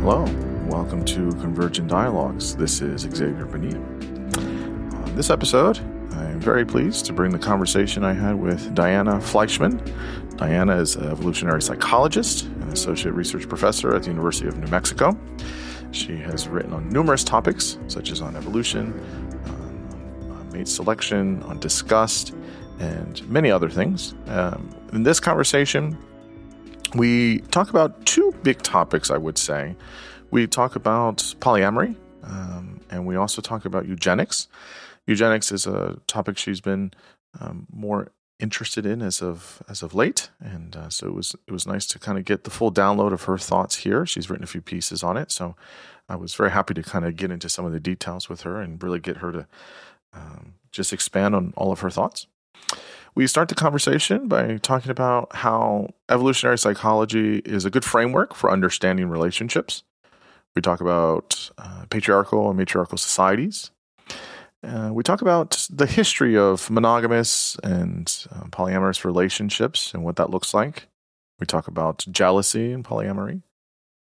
Hello, welcome to Converging Dialogues. This is Xavier Bonilla. On this episode, I'm very pleased to bring the conversation I had with Diana Fleischman. Diana is an evolutionary psychologist and associate research professor at the University of New Mexico. She has written on numerous topics, such as on evolution, on mate selection, on disgust, and many other things. Um, in this conversation, we talk about two big topics, I would say. We talk about polyamory, um, and we also talk about eugenics. Eugenics is a topic she's been um, more interested in as of as of late, and uh, so it was it was nice to kind of get the full download of her thoughts here. She's written a few pieces on it, so I was very happy to kind of get into some of the details with her and really get her to um, just expand on all of her thoughts. We start the conversation by talking about how evolutionary psychology is a good framework for understanding relationships. We talk about uh, patriarchal and matriarchal societies. Uh, we talk about the history of monogamous and uh, polyamorous relationships and what that looks like. We talk about jealousy and polyamory.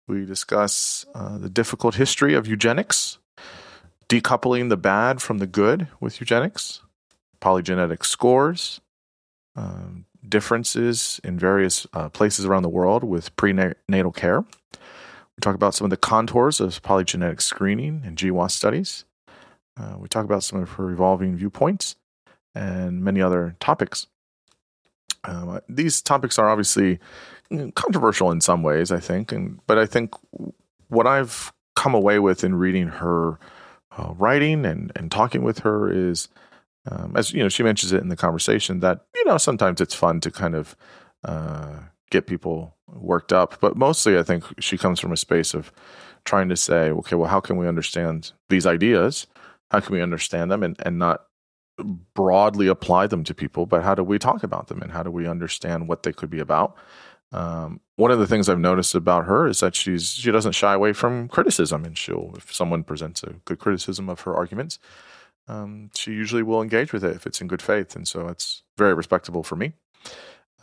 We discuss uh, the difficult history of eugenics, decoupling the bad from the good with eugenics, polygenetic scores, um, differences in various uh, places around the world with prenatal care. We talk about some of the contours of polygenetic screening and GWAS studies. Uh, we talk about some of her evolving viewpoints and many other topics. Um, these topics are obviously controversial in some ways, I think, and but I think what I've come away with in reading her uh, writing and and talking with her is um, as you know, she mentions it in the conversation that you know sometimes it's fun to kind of uh, get people worked up, but mostly I think she comes from a space of trying to say, okay, well, how can we understand these ideas? How can we understand them and and not broadly apply them to people, but how do we talk about them and how do we understand what they could be about? Um, one of the things I've noticed about her is that she's she doesn't shy away from criticism, and she'll if someone presents a good criticism of her arguments, um, she usually will engage with it if it's in good faith. And so it's very respectable for me.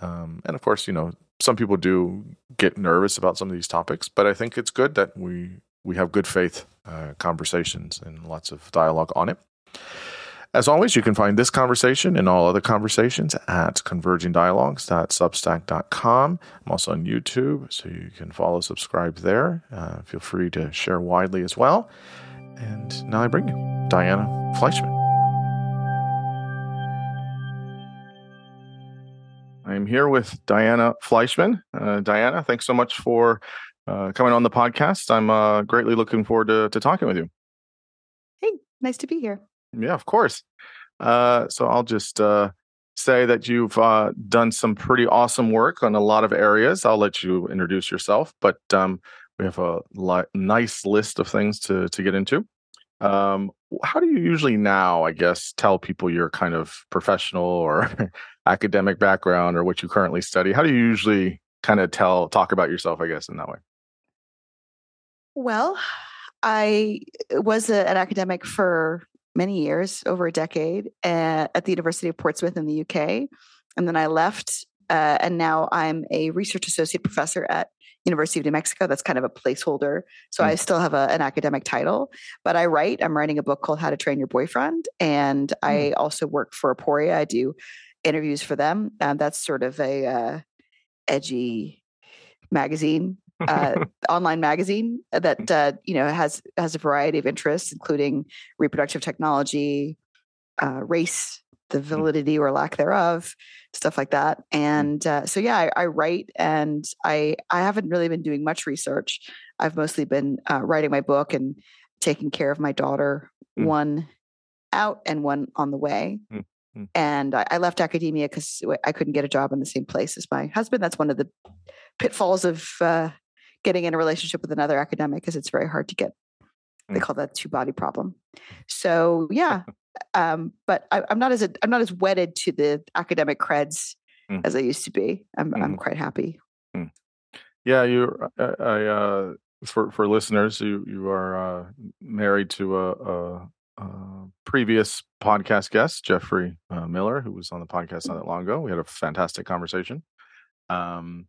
Um, and of course, you know, some people do get nervous about some of these topics, but I think it's good that we we have good faith uh, conversations and lots of dialogue on it. As always, you can find this conversation and all other conversations at convergingdialogues.substack.com. I'm also on YouTube, so you can follow, subscribe there. Uh, feel free to share widely as well. And now I bring you Diana Fleischman. I'm here with Diana Fleischman. Uh, Diana, thanks so much for uh, coming on the podcast. I'm uh, greatly looking forward to, to talking with you. Hey, nice to be here. Yeah, of course. Uh, so I'll just uh, say that you've uh, done some pretty awesome work on a lot of areas. I'll let you introduce yourself, but um, we have a li- nice list of things to to get into. Um, how do you usually now, I guess, tell people your kind of professional or academic background or what you currently study? How do you usually kind of tell talk about yourself? I guess in that way. Well, I uh, was a, an academic for many years, over a decade, at, at the University of Portsmouth in the UK, and then I left, uh, and now I'm a research associate professor at University of New Mexico. That's kind of a placeholder. So mm. I still have a, an academic title, but I write. I'm writing a book called How to Train Your Boyfriend. And mm. I also work for Aporia. I do interviews for them. Um, that's sort of a uh, edgy magazine, uh, online magazine that uh, you know has has a variety of interests, including reproductive technology, uh, race, the mm. validity or lack thereof, stuff like that. Mm. And uh, so, yeah, I, I, write, and I I haven't really been doing much research. I've mostly been uh, writing my book and taking care of my daughter, mm. one out and one on the way. Mm. mm. And I, I left academia because I couldn't get a job in the same place as my husband. That's one of the pitfalls of uh, getting in a relationship with another academic, because it's very hard to get. They call that two body problem. So yeah, um, but I, am not as a, I'm not as wedded to the academic creds mm. as I used to be. I'm mm. I'm quite happy. Mm. Yeah, you. I, I uh, for for listeners, you you are uh, married to a, a, a, previous podcast guest, Jeffrey uh, Miller, who was on the podcast not that long ago. We had a fantastic conversation. Um,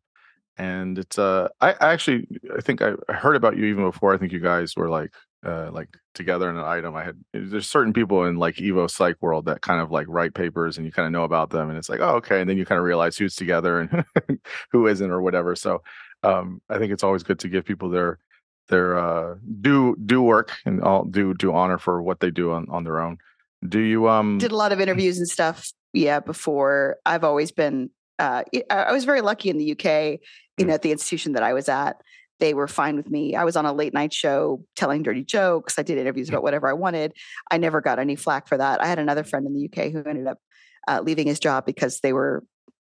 and it's uh I, I actually I think I, I heard about you even before I think you guys were like uh like together in an item. I had there's certain people in like Evo Psych world that kind of like write papers and you kind of know about them and it's like oh okay and then you kind of realize who's together and who isn't or whatever. So um I think it's always good to give people their their uh do do work and all do do honor for what they do on on their own. Do you um did a lot of interviews and stuff? Yeah, before I've always been. Uh, I was very lucky in the UK. You know, at the institution that I was at, they were fine with me. I was on a late night show telling dirty jokes. I did interviews about whatever I wanted. I never got any flack for that. I had another friend in the UK who ended up uh, leaving his job because they were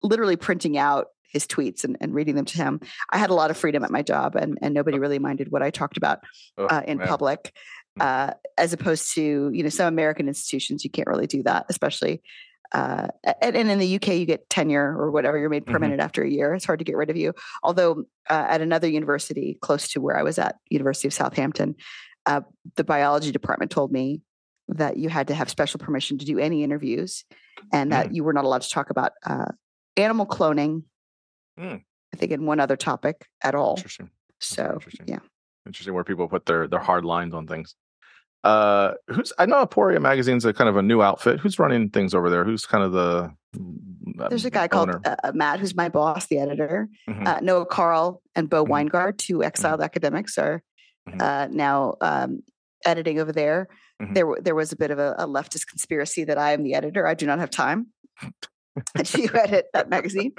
literally printing out his tweets and, and, reading them to him. I had a lot of freedom at my job, and and nobody really minded what I talked about oh, uh, in man. public. Hmm. Uh, as opposed to you know some American institutions, you can't really do that, especially. Uh, and, and, in the UK, you get tenure or whatever. You're made mm-hmm. permanent mm-hmm. after a year. It's hard to get rid of you. Although uh, at another university close to where I was at, University of Southampton, uh, the biology department told me that you had to have special permission to do any interviews, and that mm. you were not allowed to talk about uh, animal cloning. Mm. I think in one other topic at all. Interesting. So interesting. yeah, interesting where people put their their hard lines on things. Uh, who's I know Aporia Magazine's a kind of a new outfit. Who's running things over there? Who's kind of the uh, there's a guy owner? called uh, Matt, who's my boss, the editor. Mm-hmm. Uh, Noah Carl and Bo mm-hmm. Winegard, two exiled mm-hmm. academics, are mm-hmm. uh, now um, editing over there. Mm-hmm. There, there was a bit of a, a, leftist conspiracy that I am the editor. I do not have time to edit that magazine.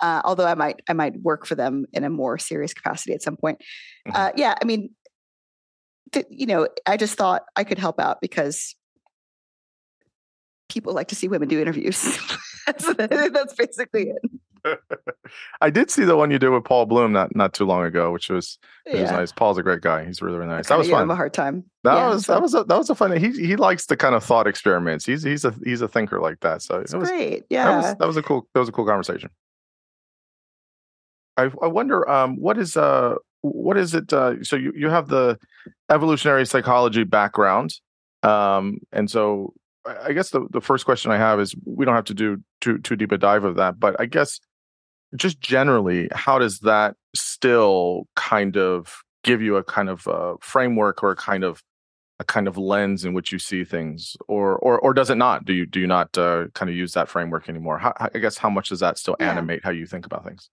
Uh, although I might, I might work for them in a more serious capacity at some point. Mm-hmm. Uh, yeah, I mean, you know, I just thought I could help out because people like to see women do interviews. that's, that's basically it. I did see the one you did with Paul Bloom not not too long ago, which was which yeah. was nice. Paul's a great guy. He's really really nice. That was fun. Him a hard time. That yeah, was that was a, that was a fun. He he likes the kind of thought experiments. He's he's a he's a thinker like that. So it was great. Yeah, that was, that was a cool that was a cool conversation. I I wonder um what is uh what is it uh so you you have the evolutionary psychology background um and so I guess the, the first question I have is we don't have to do too too deep a dive of that, but I guess just generally, how does that still kind of give you a kind of uh, framework or a kind of a kind of lens in which you see things, or or or does it not? Do you do you not uh, kind of use that framework anymore? How, I guess how much does that still yeah. animate how you think about things?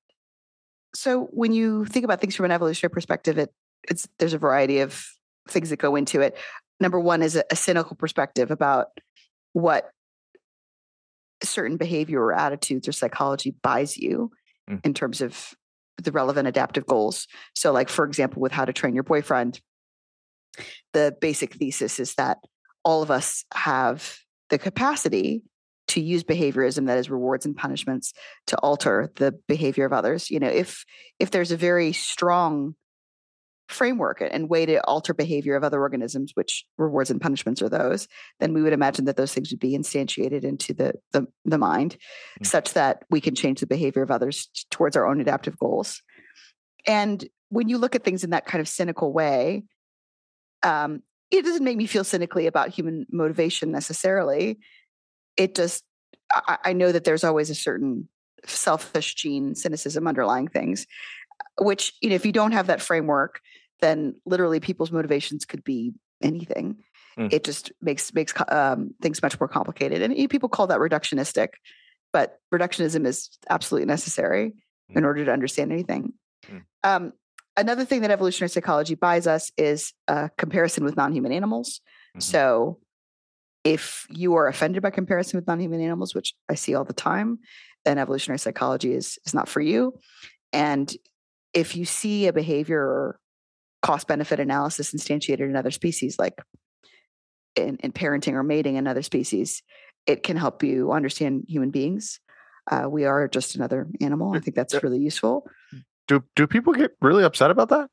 So when you think about things from an evolutionary perspective, it it's there's a variety of things that go into it. Number one is a, a cynical perspective about what certain behavior or attitudes or psychology buys you mm. in terms of the relevant adaptive goals. So, like, for example, with how to train your boyfriend, the basic thesis is that all of us have the capacity to use behaviorism that is rewards and punishments to alter the behavior of others you know if if there's a very strong framework and way to alter behavior of other organisms, which rewards and punishments are those, then we would imagine that those things would be instantiated into the the, the mind, mm-hmm. such that we can change the behavior of others towards our own adaptive goals. And when you look at things in that kind of cynical way, um, it doesn't make me feel cynically about human motivation necessarily. It just I, I know that there's always a certain selfish gene cynicism underlying things which you know if you don't have that framework then literally people's motivations could be anything mm. it just makes makes um, things much more complicated and people call that reductionistic but reductionism is absolutely necessary mm. in order to understand anything mm. um, another thing that evolutionary psychology buys us is a comparison with non-human animals mm-hmm. so if you are offended by comparison with non-human animals which i see all the time then evolutionary psychology is is not for you and if you see a behavior or cost benefit analysis instantiated in other species, like in, in, parenting or mating in other species, it can help you understand human beings. Uh, we are just another animal. I think that's really useful. Do do people get really upset about that?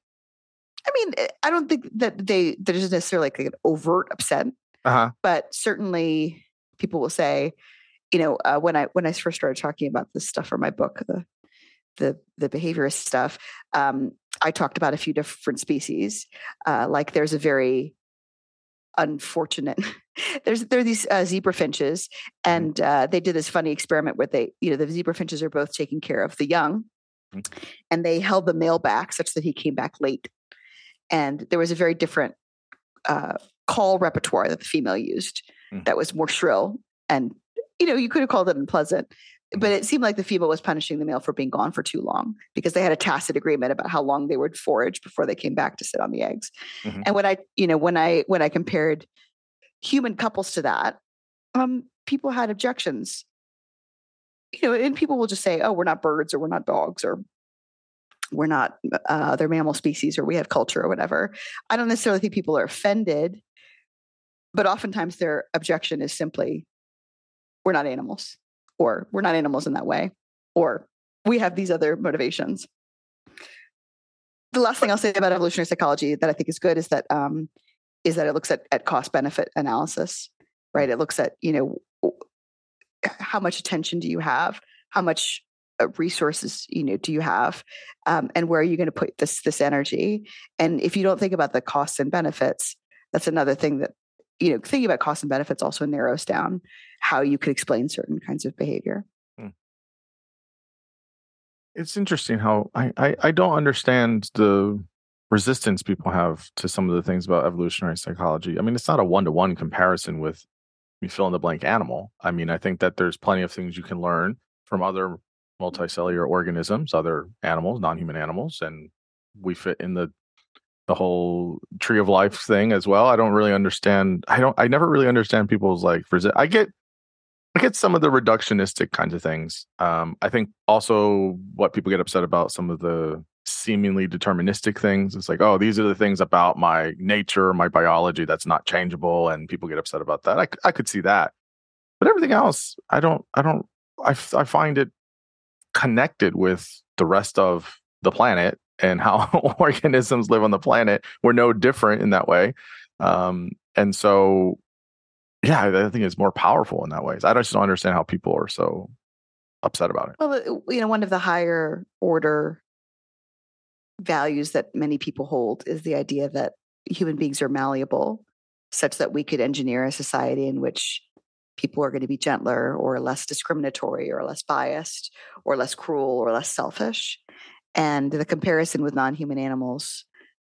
I mean, eh, I don't think that they there's necessarily like an overt upset, uh-huh. but certainly people will say, you know, uh, when I when I first started talking about this stuff for my book, the the the behaviorist stuff, um, I talked about a few different species. Uh, like there's a very unfortunate. there's there are these uh, zebra finches, mm-hmm. and uh, they did this funny experiment where they, you know, the zebra finches are both taking care of the young Mm-hmm. And they held the male back such that he came back late. And there was a very different uh, call repertoire that the female used mm-hmm. that was more shrill. And, you know, you could have called it unpleasant, but mm-hmm. it seemed like the female was punishing the male for being gone for too long because they had a tacit agreement about how long they would forage before they came back to sit on the eggs. Mm-hmm. And when I, you know, when I when I compared human couples to that, um, people had objections. You know, and people will just say, "Oh, we're not birds, or we're not dogs, or we're not uh, other mammal species, or we have culture, or whatever." I don't necessarily think people are offended, but oftentimes their objection is simply, "We're not animals." or we're not animals in that way, or we have these other motivations. The last thing I'll say about evolutionary psychology that I think is good is that um, is that it looks at, at cost benefit analysis, right? It looks at you know how much attention do you have, how much resources you know do you have, um, and where are you going to put this this energy? And if you don't think about the costs and benefits, that's another thing that you know thinking about costs and benefits also narrows down how you could explain certain kinds of behavior. Hmm. It's interesting how I, I, I don't understand the resistance people have to some of the things about evolutionary psychology. I mean, it's not a one to one comparison with you fill in the blank animal. I mean, I think that there's plenty of things you can learn from other multicellular organisms, other animals, non human animals, and we fit in the the whole tree of life thing as well. I don't really understand. I don't. I never really understand people's like. I get I get some of the reductionistic kinds of things. Um, I think also what people get upset about some of the seemingly deterministic things. It's like, oh, these are the things about my nature, my biology that's not changeable, and people get upset about that. I, I could see that, but everything else, I don't, I don't, I, I find it connected with the rest of the planet and how organisms live on the planet. We're no different in that way, um, and so yeah, I think it's more powerful in that way. I just don't understand how people are so upset about it. Well, you know, one of the higher order values that many people hold is the idea that human beings are malleable, such that we could engineer a society in which people are going to be gentler or less discriminatory or less biased or less cruel or less selfish. And the comparison with non human animals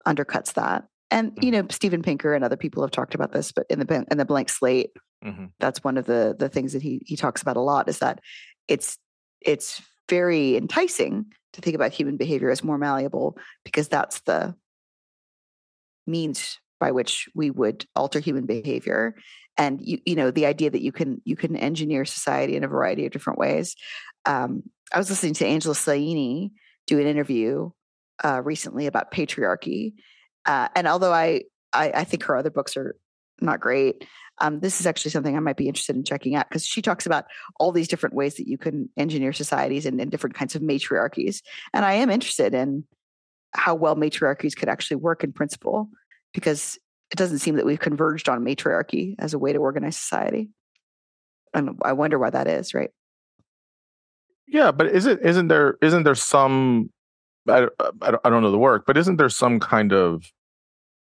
undercuts that and you mm-hmm. know Steven Pinker and other people have talked about this, but in the in the blank slate, mm-hmm. that's one of the the things that he he talks about a lot is that it's it's very enticing to think about human behavior as more malleable because that's the means by which we would alter human behavior and you you know the idea that you can you can engineer society in a variety of different ways um, i was listening to angela saini do an interview uh, recently about patriarchy uh, and although I, I, I think her other books are not great, um, this is actually something I might be interested in checking out because she talks about all these different ways that you can engineer societies and, and different kinds of matriarchies. And I am interested in how well matriarchies could actually work in principle because it doesn't seem that we've converged on matriarchy as a way to organize society. And I wonder why that is, right? Yeah, but is it isn't there isn't there some I, uh, I, I don't know the work, but isn't there some kind of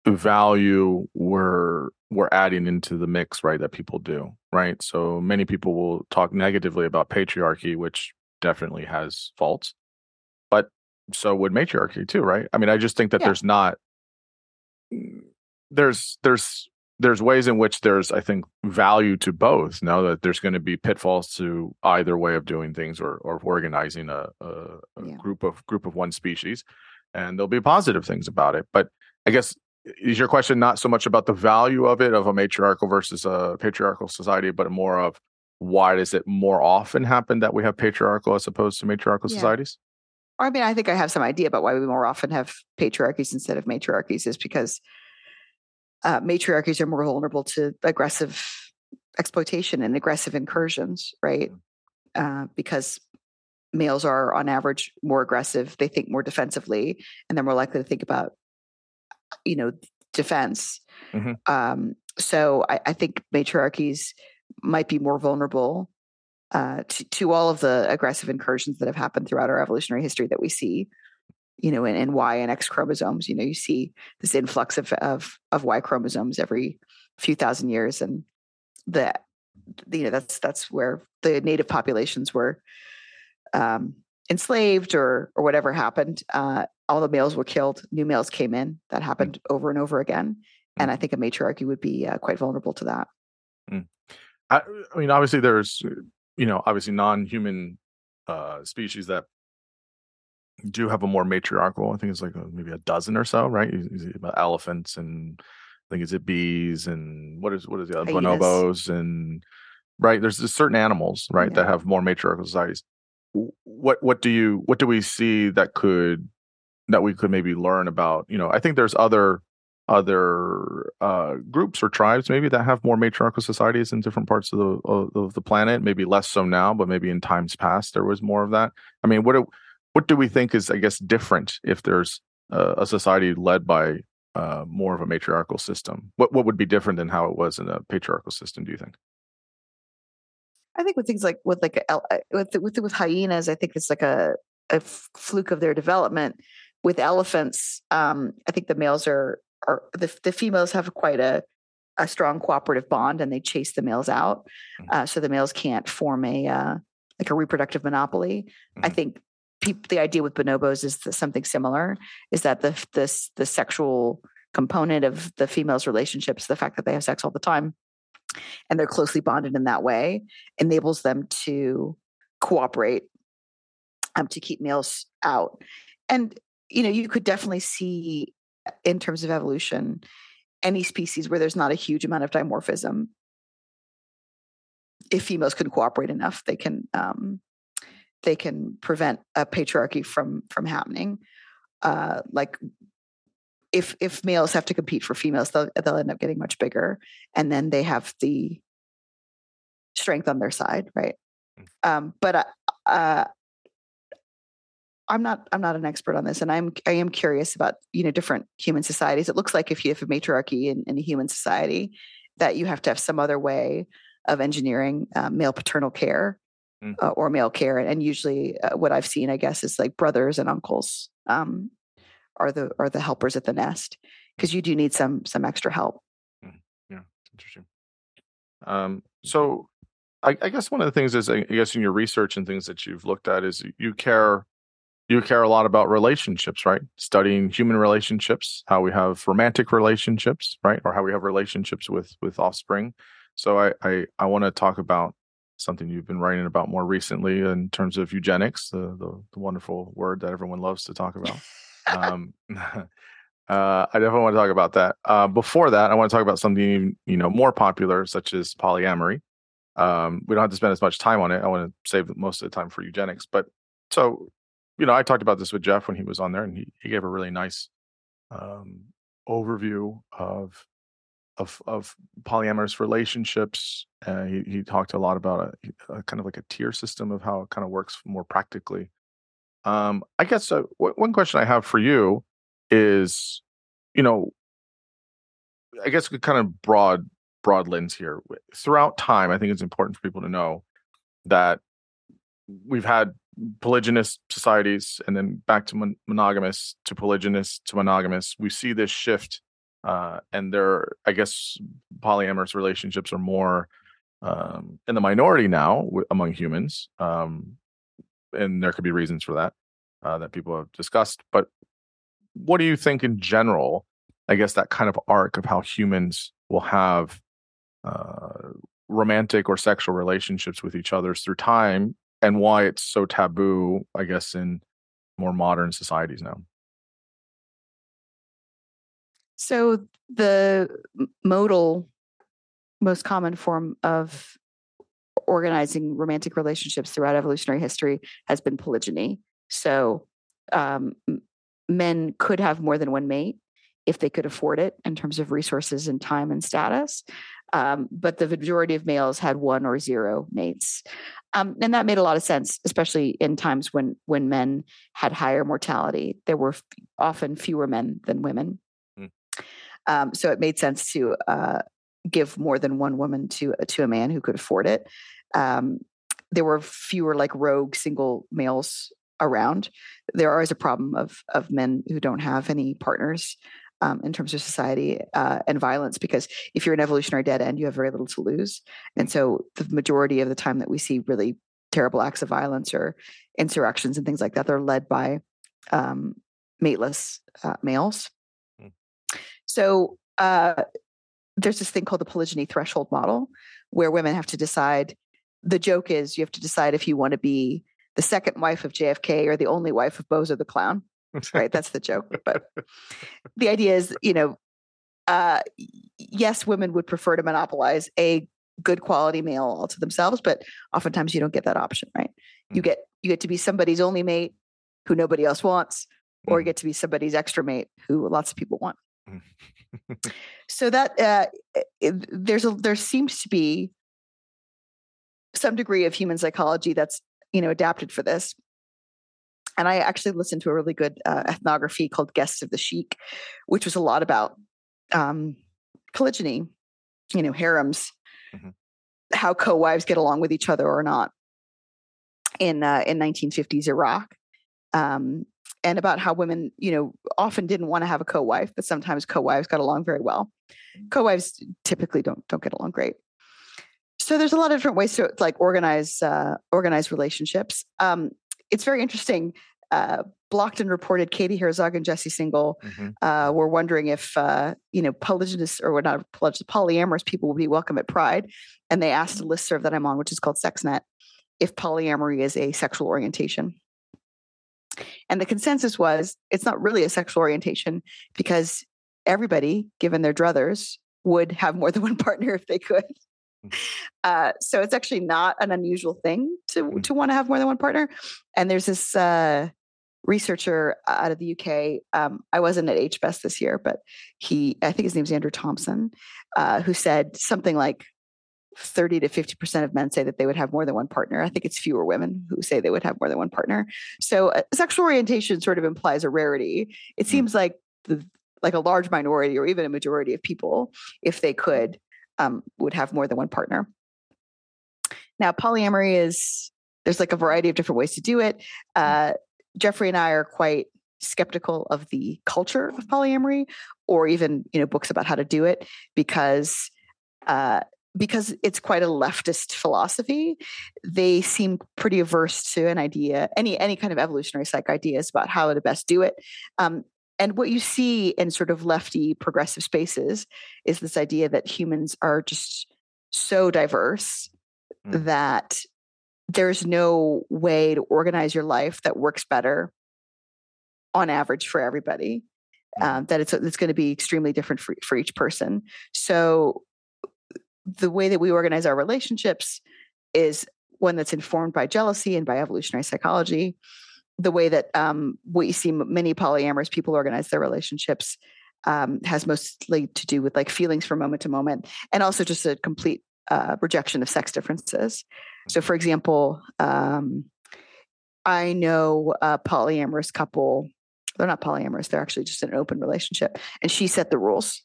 value we're we're adding into the mix, right? That people do, right? So many people will talk negatively about patriarchy, which definitely has faults, but so would matriarchy too, right? I mean, I just think that yeah. there's not there's there's there's ways in which there's i think value to both now that there's going to be pitfalls to either way of doing things or or organizing a, a, a yeah. group of group of one species and there'll be positive things about it but i guess is your question not so much about the value of it of a matriarchal versus a patriarchal society but more of why does it more often happen that we have patriarchal as opposed to matriarchal yeah. societies I mean, I think I have some idea about why we more often have patriarchies instead of matriarchies is because uh, matriarchies are more vulnerable to aggressive exploitation and aggressive incursions, right? Uh, because males are on average more aggressive, they think more defensively, and they're more likely to think about, you know, defense. Mm-hmm. Um, so I, I, think matriarchies might be more vulnerable uh, to, to all of the aggressive incursions that have happened throughout our evolutionary history that we see you know, in, in Y and X chromosomes. You know, you see this influx of of of Y chromosomes every few thousand years, and that you know that's that's where the native populations were um, enslaved or or whatever happened, uh, all the males were killed. New males came in. That happened mm. over and over again. And I think a matriarchy would be uh, quite vulnerable to that. Mm. I, I, mean, obviously, there's you know obviously non-human uh, species that do have a more matriarchal. I think it's like a, maybe a dozen or so, right? About elephants and I think is it bees and what is what is the other bonobos and right? There's certain animals, right, yeah. that have more matriarchal societies. What what do you what do we see that could that we could maybe learn about? You know, I think there's other other uh, groups or tribes maybe that have more matriarchal societies in different parts of the of the planet. Maybe less so now, but maybe in times past there was more of that. I mean, what do, what do we think is, I guess, different if there's a, a society led by uh, more of a matriarchal system? What what would be different than how it was in a patriarchal system? Do you think? I think with things like with like uh, with with with hyenas, I think it's like a a fluke of their development. With elephants, um, I think the males are are the the females have quite a a strong cooperative bond, and they chase the males out, mm-hmm. uh, so the males can't form a uh, like a reproductive monopoly. Mm-hmm. I think people, the idea with bonobos is something similar is that the this the sexual component of the females relationships the fact that they have sex all the time and they're closely bonded in that way enables them to cooperate um, to keep males out. And you know you could definitely see in terms of evolution any species where there's not a huge amount of dimorphism if females can cooperate enough they can um, they can prevent a patriarchy from from happening. Uh, like if if males have to compete for females, they'll they'll end up getting much bigger, and then they have the strength on their side, right? Mm. Um, but uh, uh, I'm not I'm not an expert on this, and I'm I am curious about you know different human societies. It looks like if you have a matriarchy in, in a human society, that you have to have some other way of engineering uh, male paternal care mm. uh, or male care. And usually, uh, what I've seen, I guess, is like brothers and uncles um, are the are the helpers at the nest because you do need some some extra help. Mm. Yeah, interesting. Um, so, I, I, guess one of the things is, I guess, in your research and things that you've looked at, is you care you care a lot about relationships, right? Studying human relationships, how we have romantic relationships, right, or how we have relationships with with offspring. So I I, I want to talk about something you've been writing about more recently in terms of eugenics, the the, the wonderful word that everyone loves to talk about. um, uh, I definitely want to talk about that. Uh, before that, I want to talk about something you know more popular, such as polyamory. Um, we don't have to spend as much time on it. I want to save most of the time for eugenics. But so, you know, I talked about this with Jeff when he was on there, and he, he gave a really nice um, overview of of of polyamorous relationships. Uh, he he talked a lot about a, a, kind of like a tier system of how it kind of works more practically. Um, I guess uh, w- one question I have for you is, you know, I guess kind of broad broad lens here. Throughout time, I think it's important for people to know that we've had polygynous societies and then back to mon- monogamous to polygynous to monogamous. We see this shift uh, and there, I guess, polyamorous relationships are more um, in the minority now w- among humans, um, and there could be reasons for that uh, that people have discussed. But what do you think in general? I guess that kind of arc of how humans will have uh, romantic or sexual relationships with each other through time, and why it's so taboo, I guess, in more modern societies now. So the modal most common form of organizing romantic relationships throughout evolutionary history has been polygyny. So um, men could have more than one mate if they could afford it in terms of resources and time and status. Um, but the majority of males had one or zero mates, um, and that made a lot of sense, especially in times when when men had higher mortality. There were often fewer men than women. Um, so it made sense to uh, give more than one woman to to a man who could afford it. Um, there were fewer like rogue single males around. There is a problem of of men who don't have any partners um, in terms of society uh, and violence because if you're an evolutionary dead end, you have very little to lose. And so the majority of the time that we see really terrible acts of violence or insurrections and things like that. They're led by um, mateless uh, males. So uh, there's this thing called the polygyny threshold model, where women have to decide. The joke is you have to decide if you want to be the second wife of JFK or the only wife of Bozo the Clown. right, that's the joke. But the idea is, you know, uh, yes, women would prefer to monopolize a good quality male all to themselves, but oftentimes you don't get that option, right? Mm. You get you get to be somebody's only mate who nobody else wants, or you mm. get to be somebody's extra mate who lots of people want. Mm. so that uh, there's a there seems to be some degree of human psychology that's you know adapted for this and i actually listened to a really good uh, ethnography called guests of the sheik which was a lot about um, polygyny you know harems mm-hmm. how co-wives get along with each other or not in uh, in 1950s iraq um, and about how women, you know, often didn't want to have a co-wife, but sometimes co-wives got along very well. Mm. Co-wives typically don't don't get along great. So there's a lot of different ways to like organize uh, organize relationships. Um, it's very interesting. Uh, Blocked and reported Katie Herzog and Jesse Singal mm-hmm. uh, were wondering if uh, you know polygynous or not polyamorous people will be welcome at Pride, and they asked a listserv that I'm on, which is called SexNet, if polyamory is a sexual orientation. And the consensus was it's not really a sexual orientation because everybody, given their druthers, would have more than one partner if they could. Mm. Uh, so it's actually not an unusual thing to mm. to want to have more than one partner. And there's this uh, researcher out of the UK. Um, I wasn't at HBES this year, but he, I think his name's Andrew Thompson, uh, who said something like 30 to 50% of men say that they would have more than one partner. I think it's fewer women who say they would have more than one partner. So uh, sexual orientation sort of implies a rarity. It hmm. seems like the like a large minority or even a majority of people, if they could, um, would have more than one partner. Now, polyamory is there's like a variety of different ways to do it. Hmm. Uh, Jeffrey and I are quite skeptical of the culture of polyamory or even you know books about how to do it because uh, because it's quite a leftist philosophy, they seem pretty averse to an idea, any any kind of evolutionary psych ideas about how to best do it. Um, and what you see in sort of lefty progressive spaces is this idea that humans are just so diverse mm. that there's no way to organize your life that works better on average for everybody. Mm. Um, that it's it's going to be extremely different for, for each person. So the way that we organize our relationships is one that's informed by jealousy and by evolutionary psychology. The way that um, we see many polyamorous people organize their relationships um, has mostly to do with like feelings from moment to moment, and also just a complete uh, rejection of sex differences. So, for example, um, I know a polyamorous couple. They're not polyamorous; they're actually just an open relationship, and she set the rules.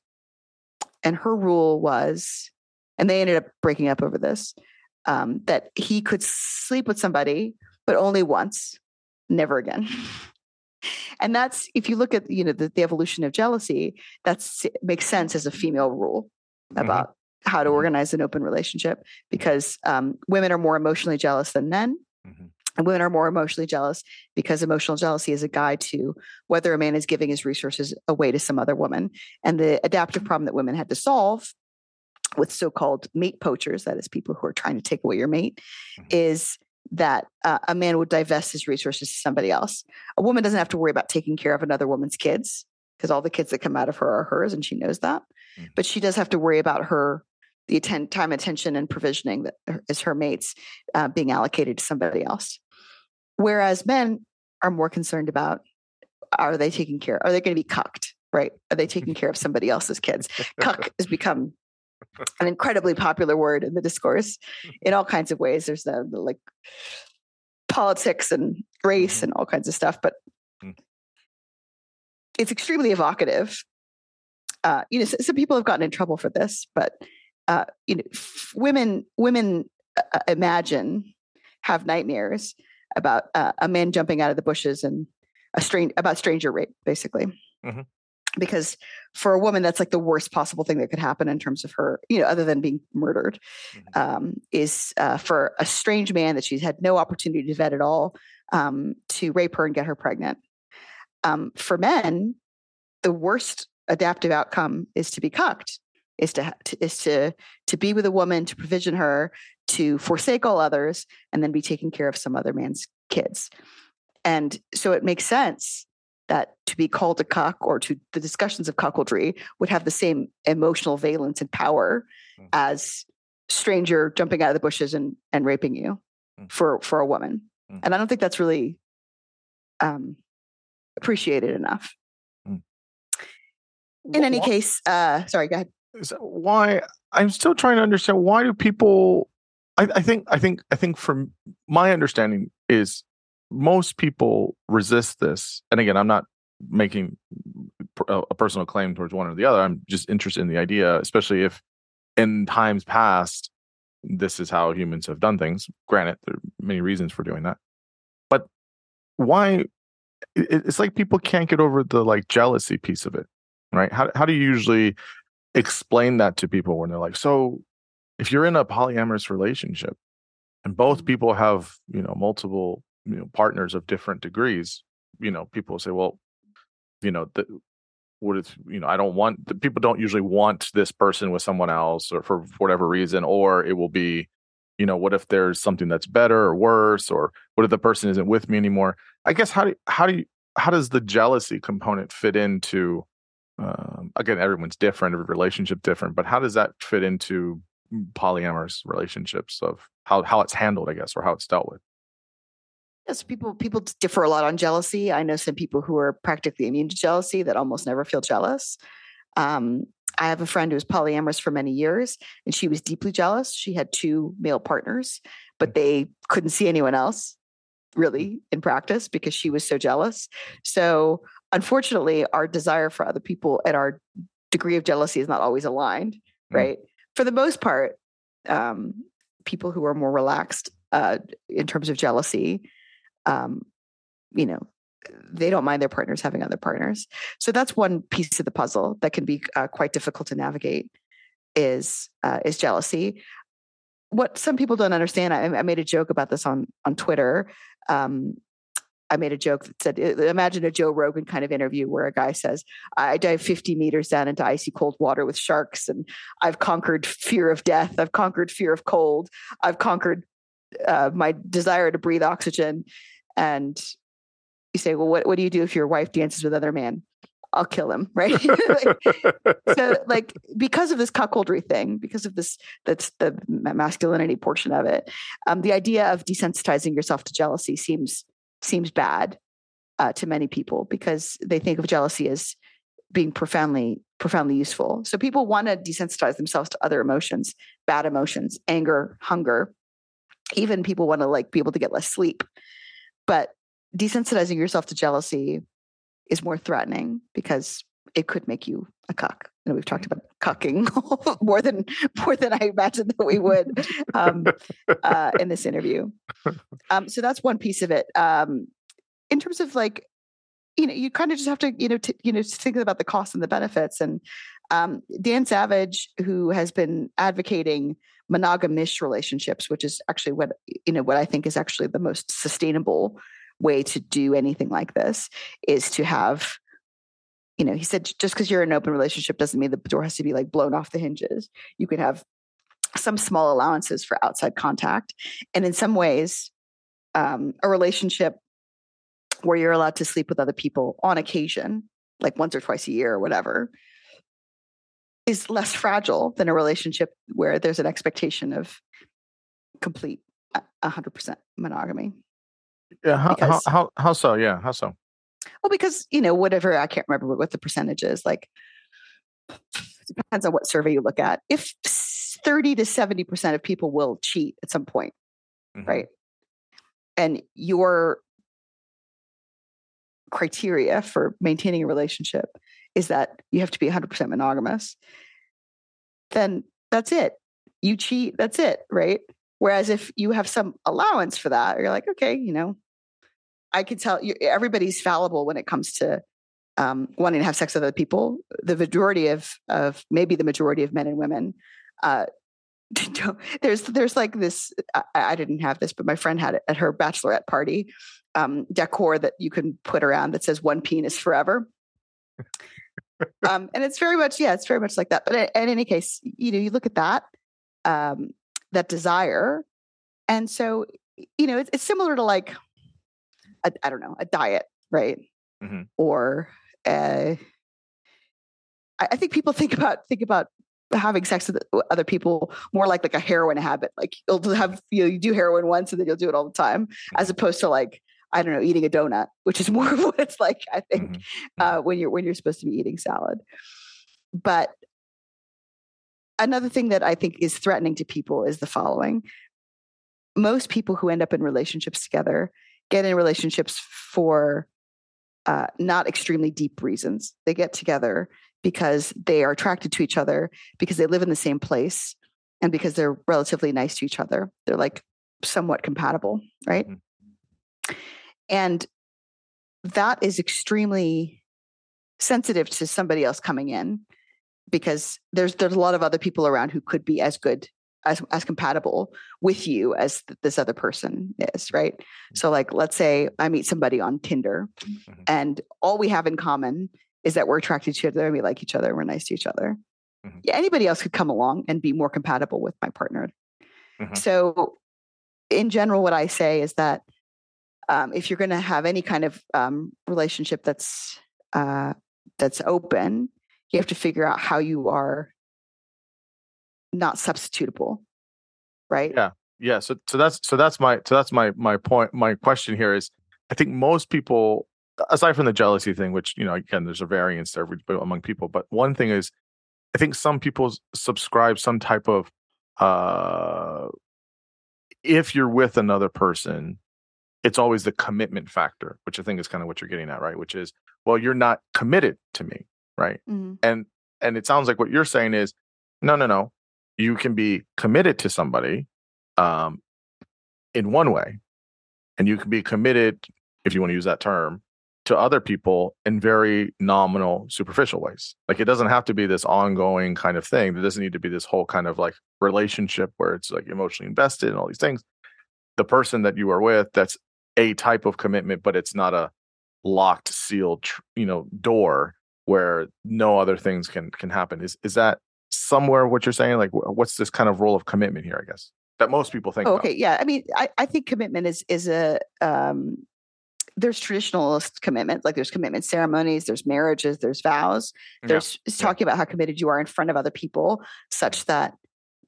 And her rule was and they ended up breaking up over this. Um, that he could sleep with somebody, but only once, never again. and that's if you look at you know the, the evolution of jealousy, that makes sense as a female rule mm-hmm. about mm-hmm. how to mm-hmm. organize an open relationship because um, women are more emotionally jealous than men. Mm-hmm. And women are more emotionally jealous because emotional jealousy is a guide to whether a man is giving his resources away to some other woman. And the adaptive problem that women had to solve with so-called mate poachers, that is people who are trying to take away your mate, mm-hmm. is that uh, a man would divest his resources to somebody else. A woman doesn't have to worry about taking care of another woman's kids because all the kids that come out of her are hers, and she knows that. Mm-hmm. But she does have to worry about her the atten- time, attention, and provisioning that is her mates uh, being allocated to somebody else. Whereas men are more concerned about are they taking care? Are they going to be cucked? Right? Are they taking care of somebody else's kids? Cuck has become an incredibly popular word in the discourse in all kinds of ways. There's the, the like politics and race mm-hmm. and all kinds of stuff, but mm. it's extremely evocative. Uh, you know, some people have gotten in trouble for this, but uh, you know, f- women women uh, imagine have nightmares about uh, a man jumping out of the bushes and a strange about stranger rape, basically. Mm-hmm because for a woman that's like the worst possible thing that could happen in terms of her you know other than being murdered mm-hmm. um, is uh, for a strange man that she's had no opportunity to vet at all um, to rape her and get her pregnant. Um, for men, the worst adaptive outcome is to be cucked, is to, to is to to be with a woman, to provision her, to forsake all others, and then be taking care of some other man's kids. And so it makes sense that to be called a cuck or to the discussions of cuckoldry would have the same emotional valence and power mm. as stranger jumping out of the bushes and, and raping you mm. for for a woman. Mm. And I don't think that's really um, appreciated enough. Mm. In any case, uh, sorry, go ahead. Why I'm still trying to understand why do people I, I think I think I think from my understanding is most people resist this. And again, I'm not making a personal claim towards one or the other. I'm just interested in the idea, especially if in times past this is how humans have done things. Granted, there are many reasons for doing that. But why it's like people can't get over the like jealousy piece of it, right? How how do you usually explain that to people when they're like, so if you're in a polyamorous relationship and both mm-hmm. people have, you know, multiple you know partners of different degrees you know people say well you know the, what if you know i don't want the people don't usually want this person with someone else or for whatever reason or it will be you know what if there's something that's better or worse or what if the person isn't with me anymore? I guess how do how do you how does the jealousy component fit into um, again everyone's different every relationship different but how does that fit into polyamorous relationships of how how it's handled i guess or how it's dealt with Yes, people people differ a lot on jealousy. I know some people who are practically immune to jealousy that almost never feel jealous. Um, I have a friend who was polyamorous for many years, and she was deeply jealous. She had two male partners, but they couldn't see anyone else really in practice because she was so jealous. So, unfortunately, our desire for other people and our degree of jealousy is not always aligned, mm. right? For the most part, um, people who are more relaxed uh, in terms of jealousy um, you know, they don't mind their partners having other partners. So that's one piece of the puzzle that can be uh, quite difficult to navigate. Is uh, is jealousy? What some people don't understand. I, I made a joke about this on on Twitter. Um, I made a joke that said, imagine a Joe Rogan kind of interview where a guy says, I dive 50 meters down into icy cold water with sharks, and I've conquered fear of death. I've conquered fear of cold. I've conquered uh, my desire to breathe oxygen and you say, well, what, what do you do if your wife dances with other men? I'll kill him, right? so, like, because of this cuckoldry thing, because of this, that's the masculinity portion of it. Um, the idea of desensitizing yourself to jealousy seems seems bad uh, to many people because they think of jealousy as being profoundly profoundly useful. So people want to desensitize themselves to other emotions, bad emotions, anger, hunger. Even people want to like be able to get less sleep but desensitizing yourself to jealousy is more threatening because it could make you a cuck. Know, we've talked about cucking more than more than I imagined that we would um, uh, in this interview. Um, so that's one piece of it. Um, in terms of like, you know, you kind of just have to, you know, t- you know, think about the costs and the benefits. And um, Dan Savage, who has been advocating monogamish relationships, which is actually what you know what I think is actually the most sustainable way to do anything like this is to have you know he said just because you're in an open relationship doesn't mean the door has to be like blown off the hinges. You can have some small allowances for outside contact. And in some ways um, a relationship where you're allowed to sleep with other people on occasion like once or twice a year or whatever is less fragile than a relationship where there's an expectation of complete 100% monogamy. Yeah, how, because, how, how, how so? Yeah, how so? Well, because, you know, whatever, I can't remember what the percentage is. Like, it depends on what survey you look at. If 30 to 70% of people will cheat at some point, mm-hmm. right? And your criteria for maintaining a relationship is that you have to be 100% monogamous, then that's it. You cheat, that's it, right? Whereas if you have some allowance for that, you're like, okay, you know, I can tell you everybody's fallible when it comes to um, wanting to have sex with other people. The majority of of maybe the majority of men and women uh, there's there's like this I, I, didn't have this but my friend had it at her bachelorette party um, decor that you can put around that says one penis forever um, and it's very much yeah it's very much like that but in, in any case you know you look at that um, that desire and so you know it's, it's similar to like I I don't know a diet right mm-hmm. or uh, I, I think people think about think about having sex with other people more like like a heroin habit. Like you'll have you know, you do heroin once and then you'll do it all the time, as opposed to like I don't know eating a donut, which is more of what it's like I think mm-hmm. uh, when you're when you're supposed to be eating salad. But another thing that I think is threatening to people is the following: most people who end up in relationships together get in relationships for uh, not extremely deep reasons. They get together because they are attracted to each other, because they live in the same place, and because they're relatively nice to each other. They're like somewhat compatible, right? Mm-hmm. And that is extremely sensitive to somebody else coming in because there's there's a lot of other people around who could be as good as as compatible with you as th- this other person is right mm-hmm. so like let's say i meet somebody on tinder mm-hmm. and all we have in common is that we're attracted to each other we like each other we're nice to each other. Mm-hmm. Yeah, anybody else could come along and be more compatible with my partner. Mm-hmm. So, in general, what I say is that um, if you're going to have any kind of um, relationship that's uh, that's open, you have to figure out how you are not substitutable, right? Yeah, yeah. So, so that's so that's my so that's my my point. My question here is, I think most people aside from the jealousy thing, which you know, again, there's a variance there among people. But one thing is, I think some people subscribe some type of uh, if you're with another person, it's always the commitment factor, which I think is kind of what you're getting at, right? Which is, well, you're not committed to me, right? Mm-hmm. And and it sounds like what you're saying is, no, no, no, you can be committed to somebody um, in one way, and you can be committed, if you want to use that term, to other people in very nominal, superficial ways. Like it doesn't have to be this ongoing kind of thing. There doesn't need to be this whole kind of like relationship where it's like emotionally invested and all these things. The person that you are with, that's a type of commitment, but it's not a locked, sealed, you know, door where no other things can can happen. Is is that somewhere what you're saying? Like, what's this kind of role of commitment here? I guess that most people think. Oh, okay, about. yeah. I mean, I, I think commitment is is a um, there's traditionalist commitment, like there's commitment ceremonies, there's marriages, there's vows. There's yeah. talking about how committed you are in front of other people, such that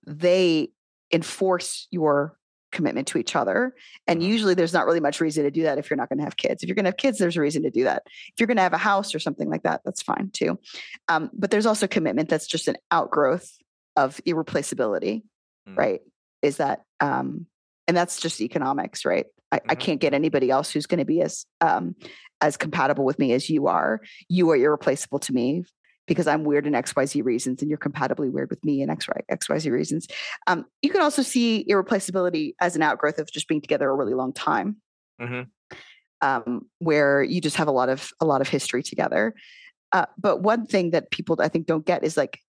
they enforce your commitment to each other. And mm-hmm. usually there's not really much reason to do that if you're not going to have kids. If you're going to have kids, there's a reason to do that. If you're going to have a house or something like that, that's fine too. Um, but there's also commitment that's just an outgrowth of irreplaceability, mm-hmm. right? Is that, um, and that's just economics, right? I, mm-hmm. I can't get anybody else who's going to be as um, as compatible with me as you are. You are irreplaceable to me because I'm weird in XYZ reasons and you're compatibly weird with me in X, XYZ reasons. Um, you can also see irreplaceability as an outgrowth of just being together a really long time. Mm-hmm. Um, where you just have a lot of a lot of history together. Uh, but one thing that people I think don't get is like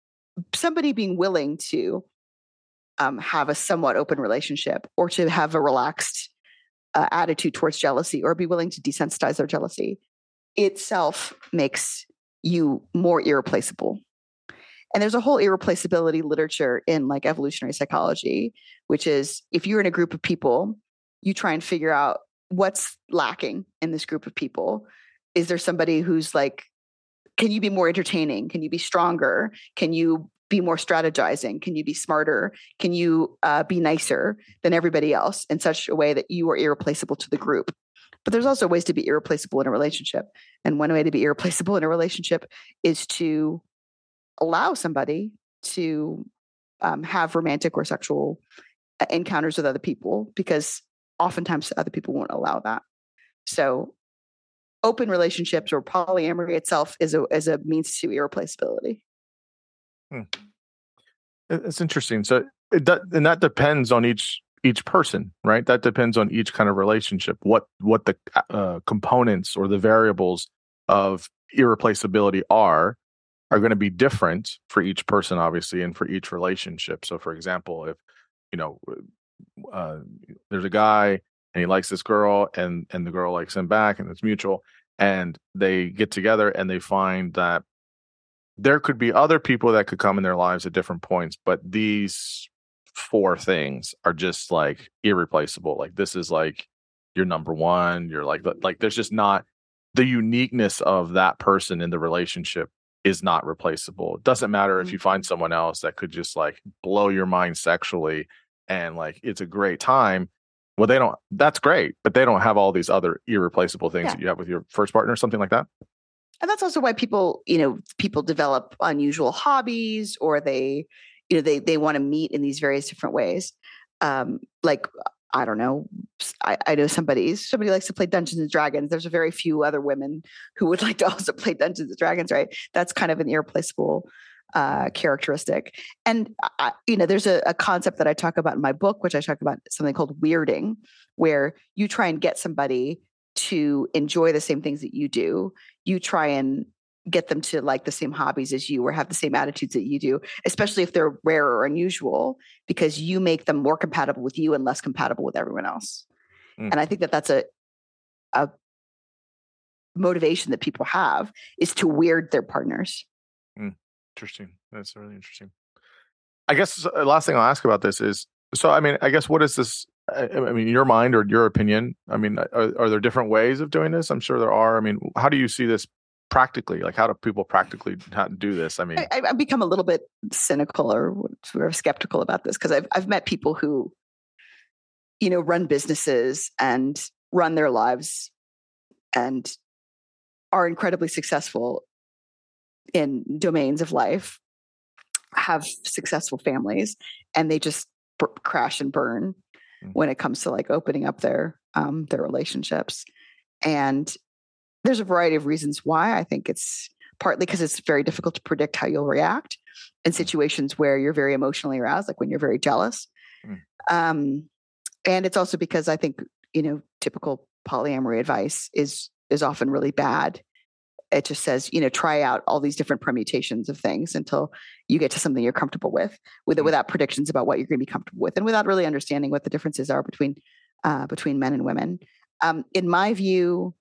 somebody being willing to um, have a somewhat open relationship or to have a relaxed uh, attitude towards jealousy or be willing to desensitize their jealousy itself makes you more irreplaceable. And there's a whole irreplaceability literature in like evolutionary psychology, which is if you're in a group of people, you try and figure out what's lacking in this group of people. Is there somebody who's like, can you be more entertaining? Can you be stronger? Can you be more strategizing? Can you be smarter? Can you uh, be nicer than everybody else in such a way that you are irreplaceable to the group? But there's also ways to be irreplaceable in a relationship. And one way to be irreplaceable in a relationship is to allow somebody to um, have romantic or sexual uh, encounters with other people because oftentimes other people won't allow that. So open relationships or polyamory itself is a, is a means to irreplaceability. Hmm. It's interesting. So it and that depends on each each person, right? That depends on each kind of relationship. What what the uh, components or the variables of irreplaceability are, are going to be different for each person, obviously, and for each relationship. So, for example, if you know, uh, there's a guy and he likes this girl, and and the girl likes him back, and it's mutual, and they get together and they find that there could be other people that could come in their lives at different points, but these four things are just like irreplaceable. Like this is like your number one. You're like like there's just not the uniqueness of that person in the relationship is not replaceable. It doesn't matter if mm-hmm. you find someone else that could just like blow your mind sexually and like it's a great time. Well, they don't, that's great, but they don't have all these other irreplaceable things yeah. that you have with your first partner, or something like that. And that's also why people, you know, people develop unusual hobbies or they, you know, they they want to meet in these various different ways. Um, like I don't know. I, I, know somebody somebody likes to play Dungeons and Dragons. There's a very few other women who would like to also play Dungeons and Dragons, right? That's kind of an irreplaceable uh, characteristic. And I, you know, there's a, a, concept that I talk about in my book, which I talk about something called weirding, where you try and get somebody to enjoy the same things that you do. You try and get them to like the same hobbies as you or have the same attitudes that you do, especially if they're rare or unusual, because you make them more compatible with you and less compatible with everyone else. Mm. And I think that that's a a motivation that people have is to weird their partners. Mm. Interesting. That's really interesting. I guess the last thing I'll ask about this is so. I mean, I guess what is this? I, I mean, your mind or your opinion. I mean, are, are there different ways of doing this? I'm sure there are. I mean, how do you see this practically like how do people practically not do this i mean I, have become a little bit cynical or sort of skeptical about this because I've, I've met people who you know run businesses and run their lives and are incredibly successful in domains of life have successful families and they just b- crash and burn mm-hmm. when it comes to like opening up their um their relationships and there's a variety of reasons why. I think it's partly because it's very difficult to predict how you'll react in mm. situations where you're very emotionally aroused, like when you're very jealous. Mm. Um, and it's also because I think you know typical polyamory advice is is often really bad. It just says you know try out all these different permutations of things until you get to something you're comfortable with, with mm. without predictions about what you're going to be comfortable with, and without really understanding what the differences are between uh, between men and women. Um, in my view,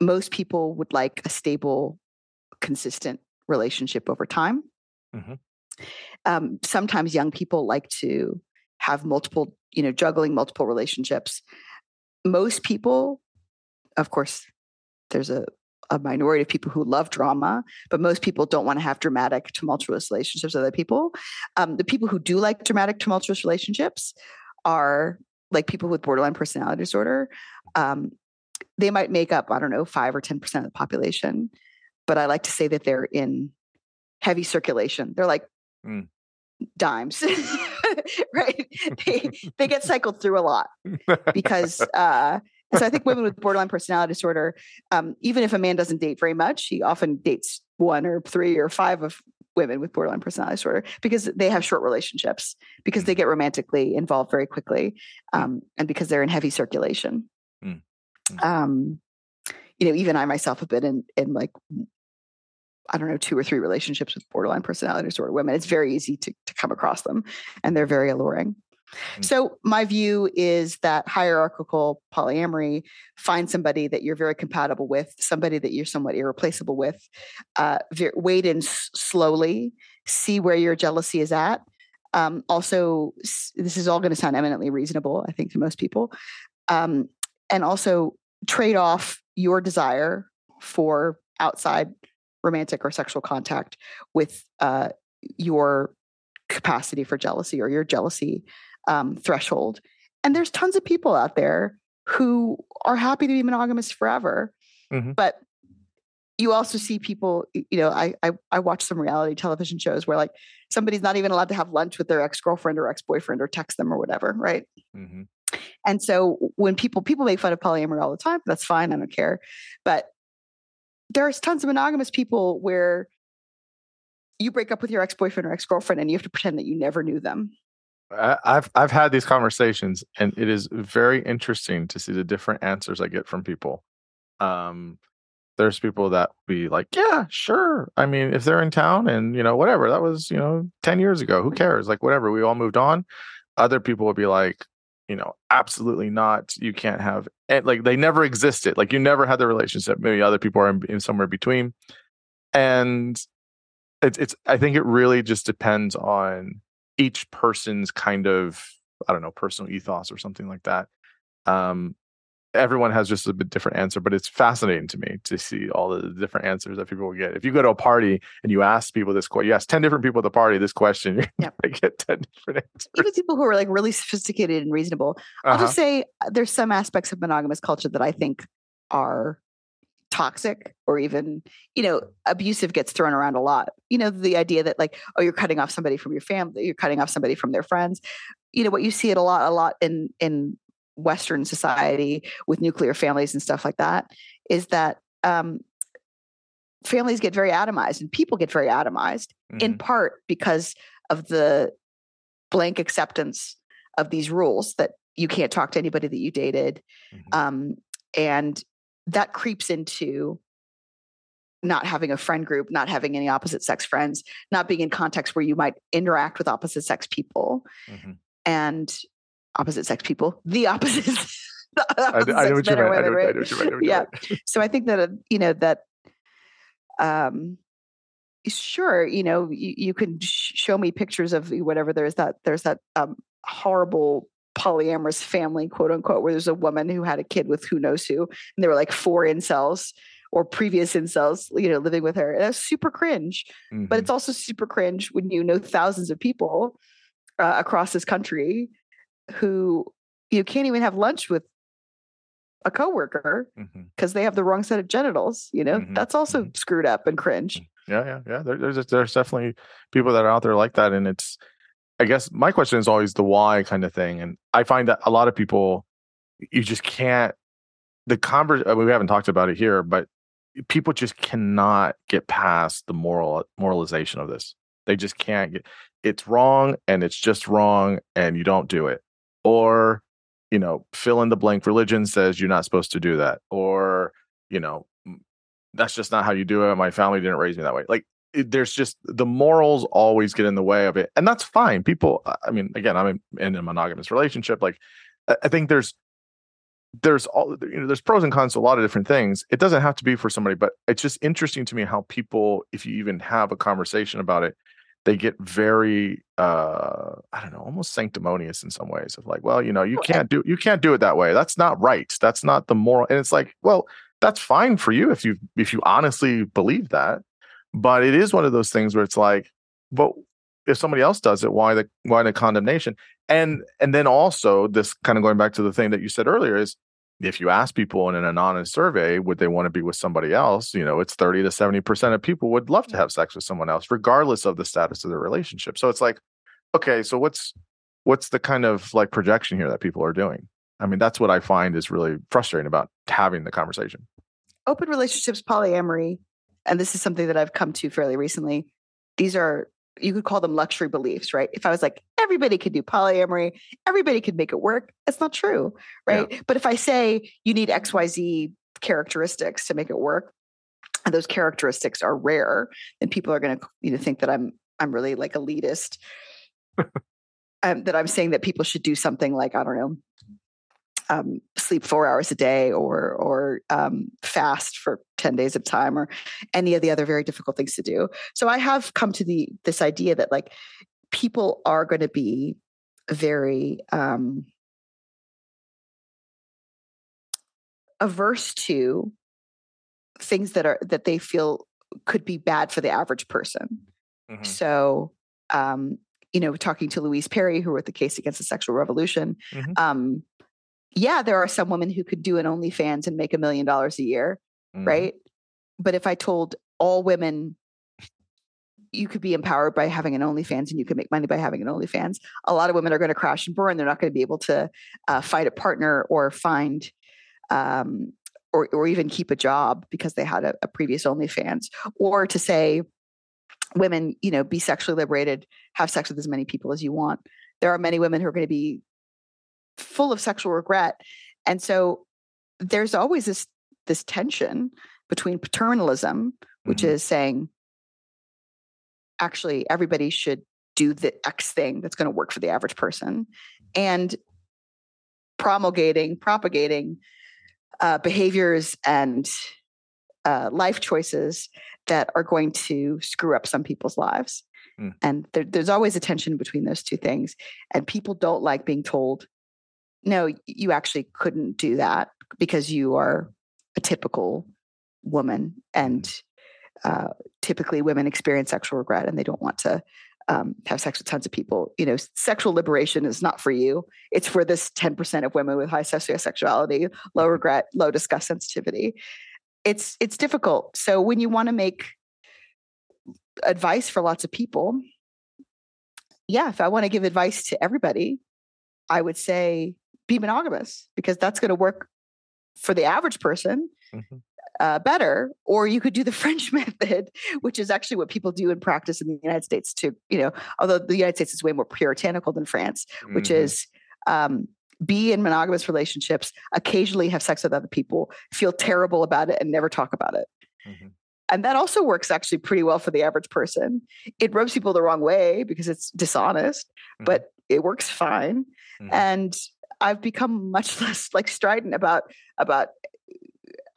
most people would like a stable, consistent relationship over time. Mm-hmm. Um, sometimes young people like to have multiple, you know, juggling multiple relationships. Most people, of course, there's a, a minority of people who love drama, but most people don't want to have dramatic, tumultuous relationships with other people. Um, the people who do like dramatic, tumultuous relationships are like people with borderline personality disorder. Um, they might make up, I don't know, five or 10% of the population. But I like to say that they're in heavy circulation. They're like mm. dimes, right? They, they get cycled through a lot because, uh, so I think women with borderline personality disorder, um, even if a man doesn't date very much, he often dates one or three or five of women with borderline personality disorder because they have short relationships, because they mm. get romantically involved very quickly, mm. um, and because they're in heavy circulation. Mm. Mm. um you know even i myself have been in in like i don't know two or three relationships with borderline personality disorder women it's very easy to, to come across them and they're very alluring mm. so my view is that hierarchical polyamory find somebody that you're very compatible with somebody that you're somewhat irreplaceable with uh, wait in s- slowly see where your jealousy is at um, also this is all going to sound eminently reasonable i think to most people um, and also trade off your desire for outside romantic or sexual contact with uh, your capacity for jealousy or your jealousy um, threshold. And there's tons of people out there who are happy to be monogamous forever. Mm-hmm. But you also see people, you know, I, I, I watch some reality television shows where like somebody's not even allowed to have lunch with their ex-girlfriend or ex-boyfriend or text them or whatever, right? Mm-hmm. And so when people people make fun of polyamory all the time, that's fine. I don't care. But there's tons of monogamous people where you break up with your ex-boyfriend or ex-girlfriend and you have to pretend that you never knew them. I've I've had these conversations and it is very interesting to see the different answers I get from people. Um, there's people that be like, yeah, sure. I mean, if they're in town and you know whatever, that was you know ten years ago. Who cares? Like whatever. We all moved on. Other people would be like, you know, absolutely not. You can't have and like they never existed. Like you never had the relationship. Maybe other people are in, in somewhere between, and it's it's. I think it really just depends on each person's kind of I don't know personal ethos or something like that. Um, everyone has just a bit different answer, but it's fascinating to me to see all the different answers that people will get. If you go to a party and you ask people this question, you ask 10 different people at the party this question, you're Yep. going to get 10 different answers. Even people who are like really sophisticated and reasonable. I'll Uh-huh. just say uh, there's some aspects of monogamous culture that I think are toxic or even, you know, abusive gets thrown around a lot. You know, the idea that like, oh, you're cutting off somebody from your family, you're cutting off somebody from their friends. You know, what you see it a lot, a lot in in Western society with nuclear families and stuff like that is that um, families get very atomized and people get very atomized in Mhm. part because of the blank acceptance of these rules that you can't talk to anybody that you dated Mhm. um, and that creeps into not having a friend group not having any opposite sex friends not being in contexts where you might interact with opposite sex people Mhm. and opposite sex people the opposite the I, opposite I know what you meant. I know, women, I right? know what you meant. I know what you Yeah. so i think that uh, you know that um sure you know you, you can sh- show me pictures of whatever there's that there's that um horrible polyamorous family quote unquote where there's a woman who had a kid with who knows who and there were like four incels or previous incels you know living with her and that's super cringe but Mhm. it's also super cringe when you know thousands of people uh, across this country who you can't even have lunch with a coworker mm-hmm. because they have the wrong set of genitals. You know, Mhm, that's also mm-hmm. screwed up and cringe. Mm-hmm. Yeah, yeah, yeah. There, there's there's definitely people that are out there like that, and it's. I guess my question is always the why kind of thing, and I find that a lot of people, you just can't. The convers uh, we haven't talked about it here, but people just cannot get past the moral moralization of this. They just can't get. It's wrong, and it's just wrong, and you don't do it, or you know, fill in the blank. Religion says you're not supposed to do that, or you know, that's just not how you do it. My family didn't raise me that way. Like it, there's just the morals always get in the way of it, and that's fine. People, I mean, again, I'm in, in a monogamous relationship. Like I I think there's there's all you know there's pros and cons to a lot of different things. It doesn't have to be for somebody, but it's just interesting to me how people, if you even have a conversation about it, they get very uh i don't know almost sanctimonious in some ways of like well you know you can't do you can't do it that way. That's not right. That's not the moral and it's like well that's fine for you if you if you honestly believe that. But it is one of those things where it's like but if somebody else does it why the why the condemnation? And and then also this kind of going back to the thing that you said earlier is if you ask people in an anonymous survey would they want to be with somebody else you know it's 30 to 70% of people would love to mm. have sex with someone else regardless of the status of their relationship so it's like okay so what's what's the kind of like projection here that people are doing i mean that's what i find is really frustrating about having the conversation Open relationships, polyamory, and this is something that I've come to fairly recently. These are you could call them luxury beliefs, right? If I was like everybody could do polyamory, everybody could make it work, that's not true, right? But if I say you need XYZ characteristics to make it work, and those characteristics are rare, then people are going to you know think that I'm I'm really like elitist. um, that I'm saying that people should do something like I don't know, um, sleep four hours a day or or um, fast for ten days of time or any of the other very difficult things to do. So I have come to the this idea that like people are going to be very um, averse to things that are that they feel could be bad for the average person. Mm-hmm. So, um, you know, talking to Louise Perry, who wrote the case against the sexual revolution, Mhm. um, yeah, there are some women who could do an OnlyFans and make a million dollars a year, Mhm. right? But if I told all women you could be empowered by having an OnlyFans and you can make money by having an OnlyFans, a lot of women are going to crash and burn. They're not going to be able to uh, find a partner or find um, or, or even keep a job because they had a, a previous OnlyFans, or to say, women, you know, be sexually liberated, have sex with as many people as you want. There are many women who are going to be full of sexual regret, and so there's always this this tension between paternalism, which Mhm. is saying actually everybody should do the X thing that's going to work for the average person, and promulgating, propagating uh, behaviors and uh, life choices that are going to screw up some people's lives. Mm. And there, there's always a tension between those two things. And people don't like being told, no, you actually couldn't do that because you are a typical woman. And uh, typically women experience sexual regret and they don't want to um, have sex with tons of people. You know, sexual liberation is not for you. It's for this 10% of women with high sociosexuality, low regret, low disgust sensitivity. It's it's difficult. So when you want to make advice for lots of people, yeah, if I want to give advice to everybody, I would say be monogamous because that's going to work for the average person Mhm. Uh, better. Or you could do the French method, which is actually what people do in practice in the United States too. You know, although the United States is way more puritanical than France, which Mhm. is um, be in monogamous relationships, occasionally have sex with other people, feel terrible about it, and never talk about it. Mhm. And that also works actually pretty well for the average person. It rubs people the wrong way because it's dishonest, Mhm. but it works fine. Mhm. And I've become much less like strident about about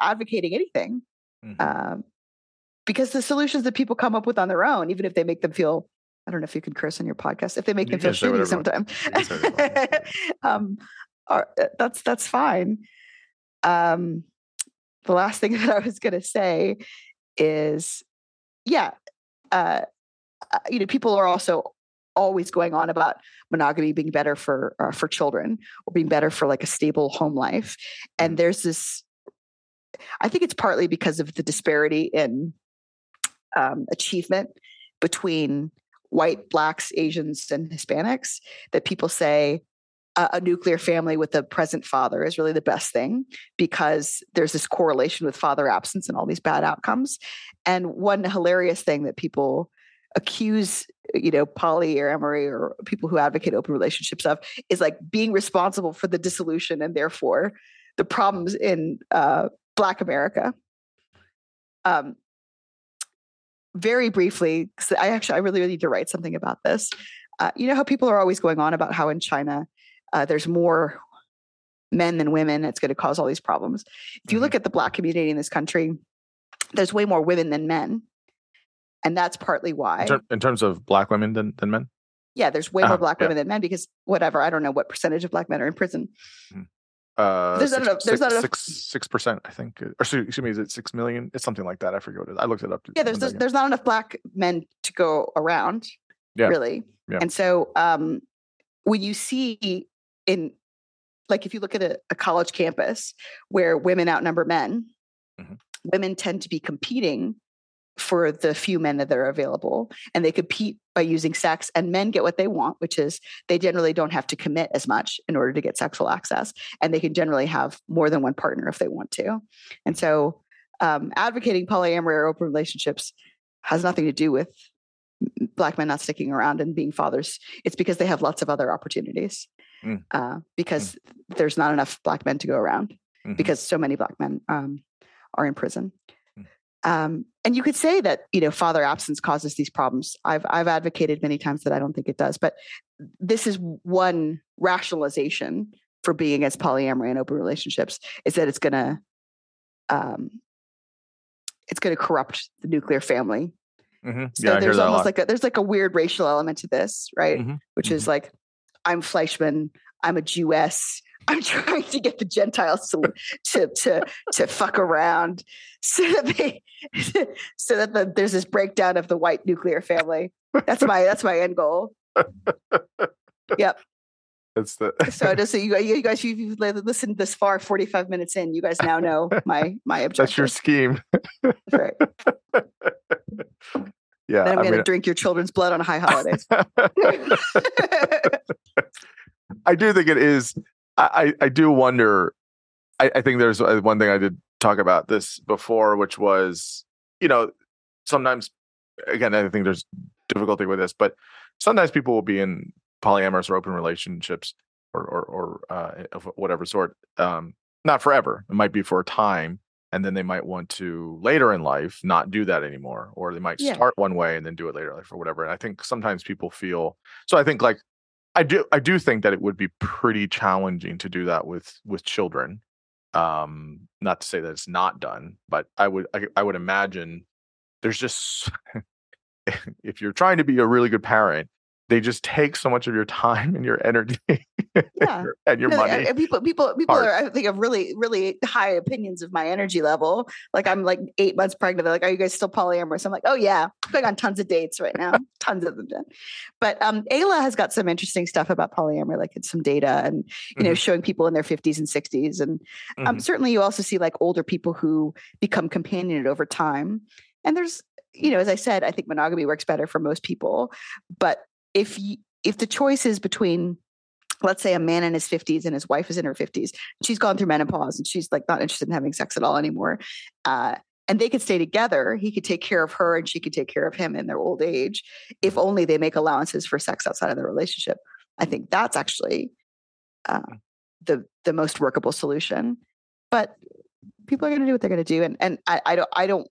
advocating anything Mhm. um, because the solutions that people come up with on their own, even if they make them feel, I don't know if you can curse on your podcast, if they make You them feel shitty sometimes, You can say whatever um, are, uh, that's that's fine. Um, the last thing that I was going to say is, yeah, uh, uh, you know, people are also always going on about monogamy being better for uh, for children or being better for like a stable home life, and there's this. I think it's partly because of the disparity in um, achievement between white, blacks, Asians, and Hispanics that people say a, nuclear family with a present father is really the best thing because there's this correlation with father absence and all these bad outcomes. And one hilarious thing that people accuse you know polyamory or people who advocate open relationships of is like being responsible for the dissolution and therefore the problems in uh, black america um, very briefly because i actually i really, really need to write something about this uh, you know how people are always going on about how in china uh, there's more men than women it's going to cause all these problems if you Mhm. look at the black community in this country there's way more women than men and that's partly why in, ter- in terms of black women than, than men. yeah there's way Uh-huh, more black yeah. women than men because whatever i don't know what percentage of black men are in prison Uh, There's not enough- there's not six- enough- six- six percent, I think. Or excuse me, is it six million? It's something like that. I forget what it is. I looked it up. yeah there's there's, there's not enough black men to go around Yeah. really Yeah. and so um when you see in like if you look at a, a college campus where women outnumber men Mhm. women tend to be competing for the few men that are available and they compete by using sex and men get what they want which is they generally don't have to commit as much in order to get sexual access and they can generally have more than one partner if they want to and so um, advocating polyamory or open relationships has nothing to do with black men not sticking around and being fathers it's because they have lots of other opportunities Mm. uh, because there's not enough black men to go around Mhm. because so many black men um, are in prison Mm. Um, and you could say that you know father absence causes these problems i've i've advocated many times that i don't think it does but this is one rationalization for being against polyamory and open relationships is that it's going to um, it's going to corrupt the nuclear family Mhm. so yeah, I hear there's almost like a, there's like a weird racial element to this, right? Mhm. Which is like, I'm Fleischman, I'm a Jewess. I'm trying to get the Gentiles to to to to fuck around, so that they, so that the, there's this breakdown of the white nuclear family. That's my that's my end goal. Yep. That's the So just so you, you guys, you've listened this far, 45 minutes in, you guys now know my my objective. that's your scheme. right. Yeah, Then I'm I to drink your children's blood on high holidays. I do think it is. I, I do wonder. I, I think there's uh, one thing I did talk about this before, which was, you know, sometimes, again, I think there's difficulty with this, but sometimes people will be in polyamorous or open relationships or or, or uh, of whatever sort, um, not forever. It might be for a time, and then they might want to later in life not do that anymore or they might Yeah. start one way and then do it later in life or whatever and i think sometimes people feel so i think like i do i do think that it would be pretty challenging to do that with with children. Um not to say that it's not done but i would i, I would imagine there's just if you're trying to be a really good parent they just take so much of your time and your energy Yeah. and your No, money people, people, people are. I think have really, really high opinions of my energy level. Like I'm like eight months pregnant. They're like, "Are you guys still polyamorous?" I'm like, "Oh yeah, I'm going on tons of dates right now, tons of them." Done. But um, Aella has got some interesting stuff about polyamory, like it's some data and you know Mhm. showing people in their 50s and 60s, and um, Mhm. certainly you also see like older people who become companionate over time. And there's, you know, as I said, I think monogamy works better for most people. But if if the choice is between let's say a man in his 50s and his wife is in her 50s she's gone through menopause and she's like not interested in having sex at all anymore uh, and they could stay together he could take care of her and she could take care of him in their old age if only they make allowances for sex outside of the relationship. I think that's actually uh, the the most workable solution but people are going to do what they're going to do and and I, I don't i don't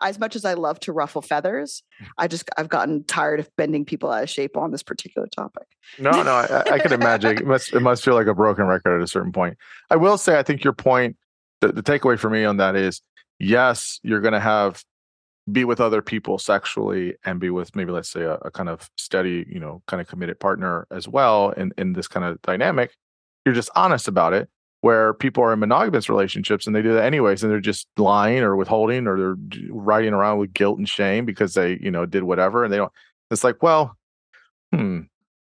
as much as I love to ruffle feathers, mm. I just I've gotten tired of bending people out of shape on this particular topic. No, no, I, I can imagine. It must it must feel like a broken record at a certain point. I will say, I think your point, the, the takeaway for me on that is, yes, you're going to have be with other people sexually and be with maybe let's say a, a kind of steady, you know, kind of committed partner as well in in this kind of dynamic. You're just honest about it. Where people are in monogamous relationships and they do that anyways, and they're just lying or withholding or they're riding around with guilt and shame because they, you know, did whatever, and they don't. It's like, well, hmm,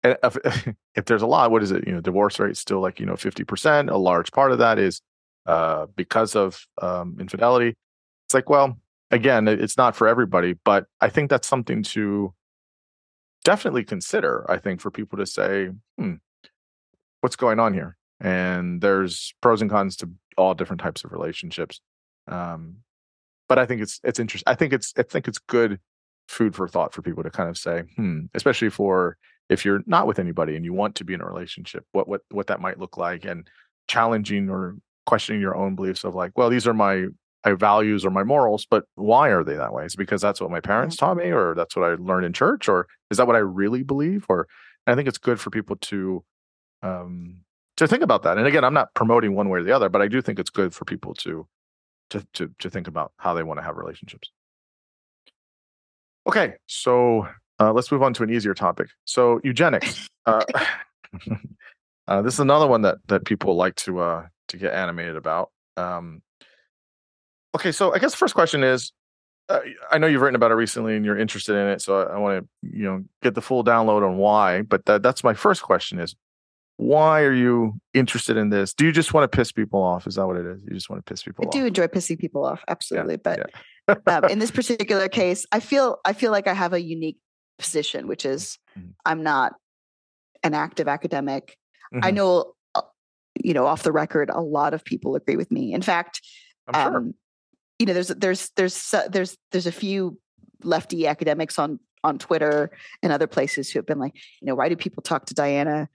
if, if there's a lot, what is it? You know, divorce rate still like you know fifty percent. A large part of that is uh, because of um, infidelity. It's like, well, again, it's not for everybody, but I think that's something to definitely consider. I think for people to say, hmm, what's going on here? And there's pros and cons to all different types of relationships. Um, but I think it's it's interesting. I think it's I think it's good food for thought for people to kind of say, hmm, especially for if you're not with anybody and you want to be in a relationship, what what what that might look like, and challenging or questioning your own beliefs of like, well, these are my my values or my morals, but why are they that way? Is it because that's what my parents taught me, or that's what I learned in church, or is that what I really believe? Or I think it's good for people to um to think about that. And again, I'm not promoting one way or the other, but I do think it's good for people to to to to think about how they want to have relationships. Okay, so uh, let's move on to an easier topic. So eugenics. Uh, uh, this is another one that that people like to uh, to get animated about. Um, okay, so I guess the first question is, uh, I know you've written about it recently and you're interested in it, so I, I want to you know get the full download on why. But that, that's my first question: is why are you interested in this? Do you just want to piss people off? Is that what it is? You just want to piss people off. I off? do enjoy pissing people off, absolutely. but yeah. um, in this particular case, I feel I feel like I have a unique position, which is Mhm. I'm not an active academic. I Mhm. know, uh, you know, off the record, a lot of people agree with me. In fact, I'm sure. um, you know, there's there's there's uh, there's there's a few lefty academics on on Twitter and other places who have been like, you know, why do people talk to Diana?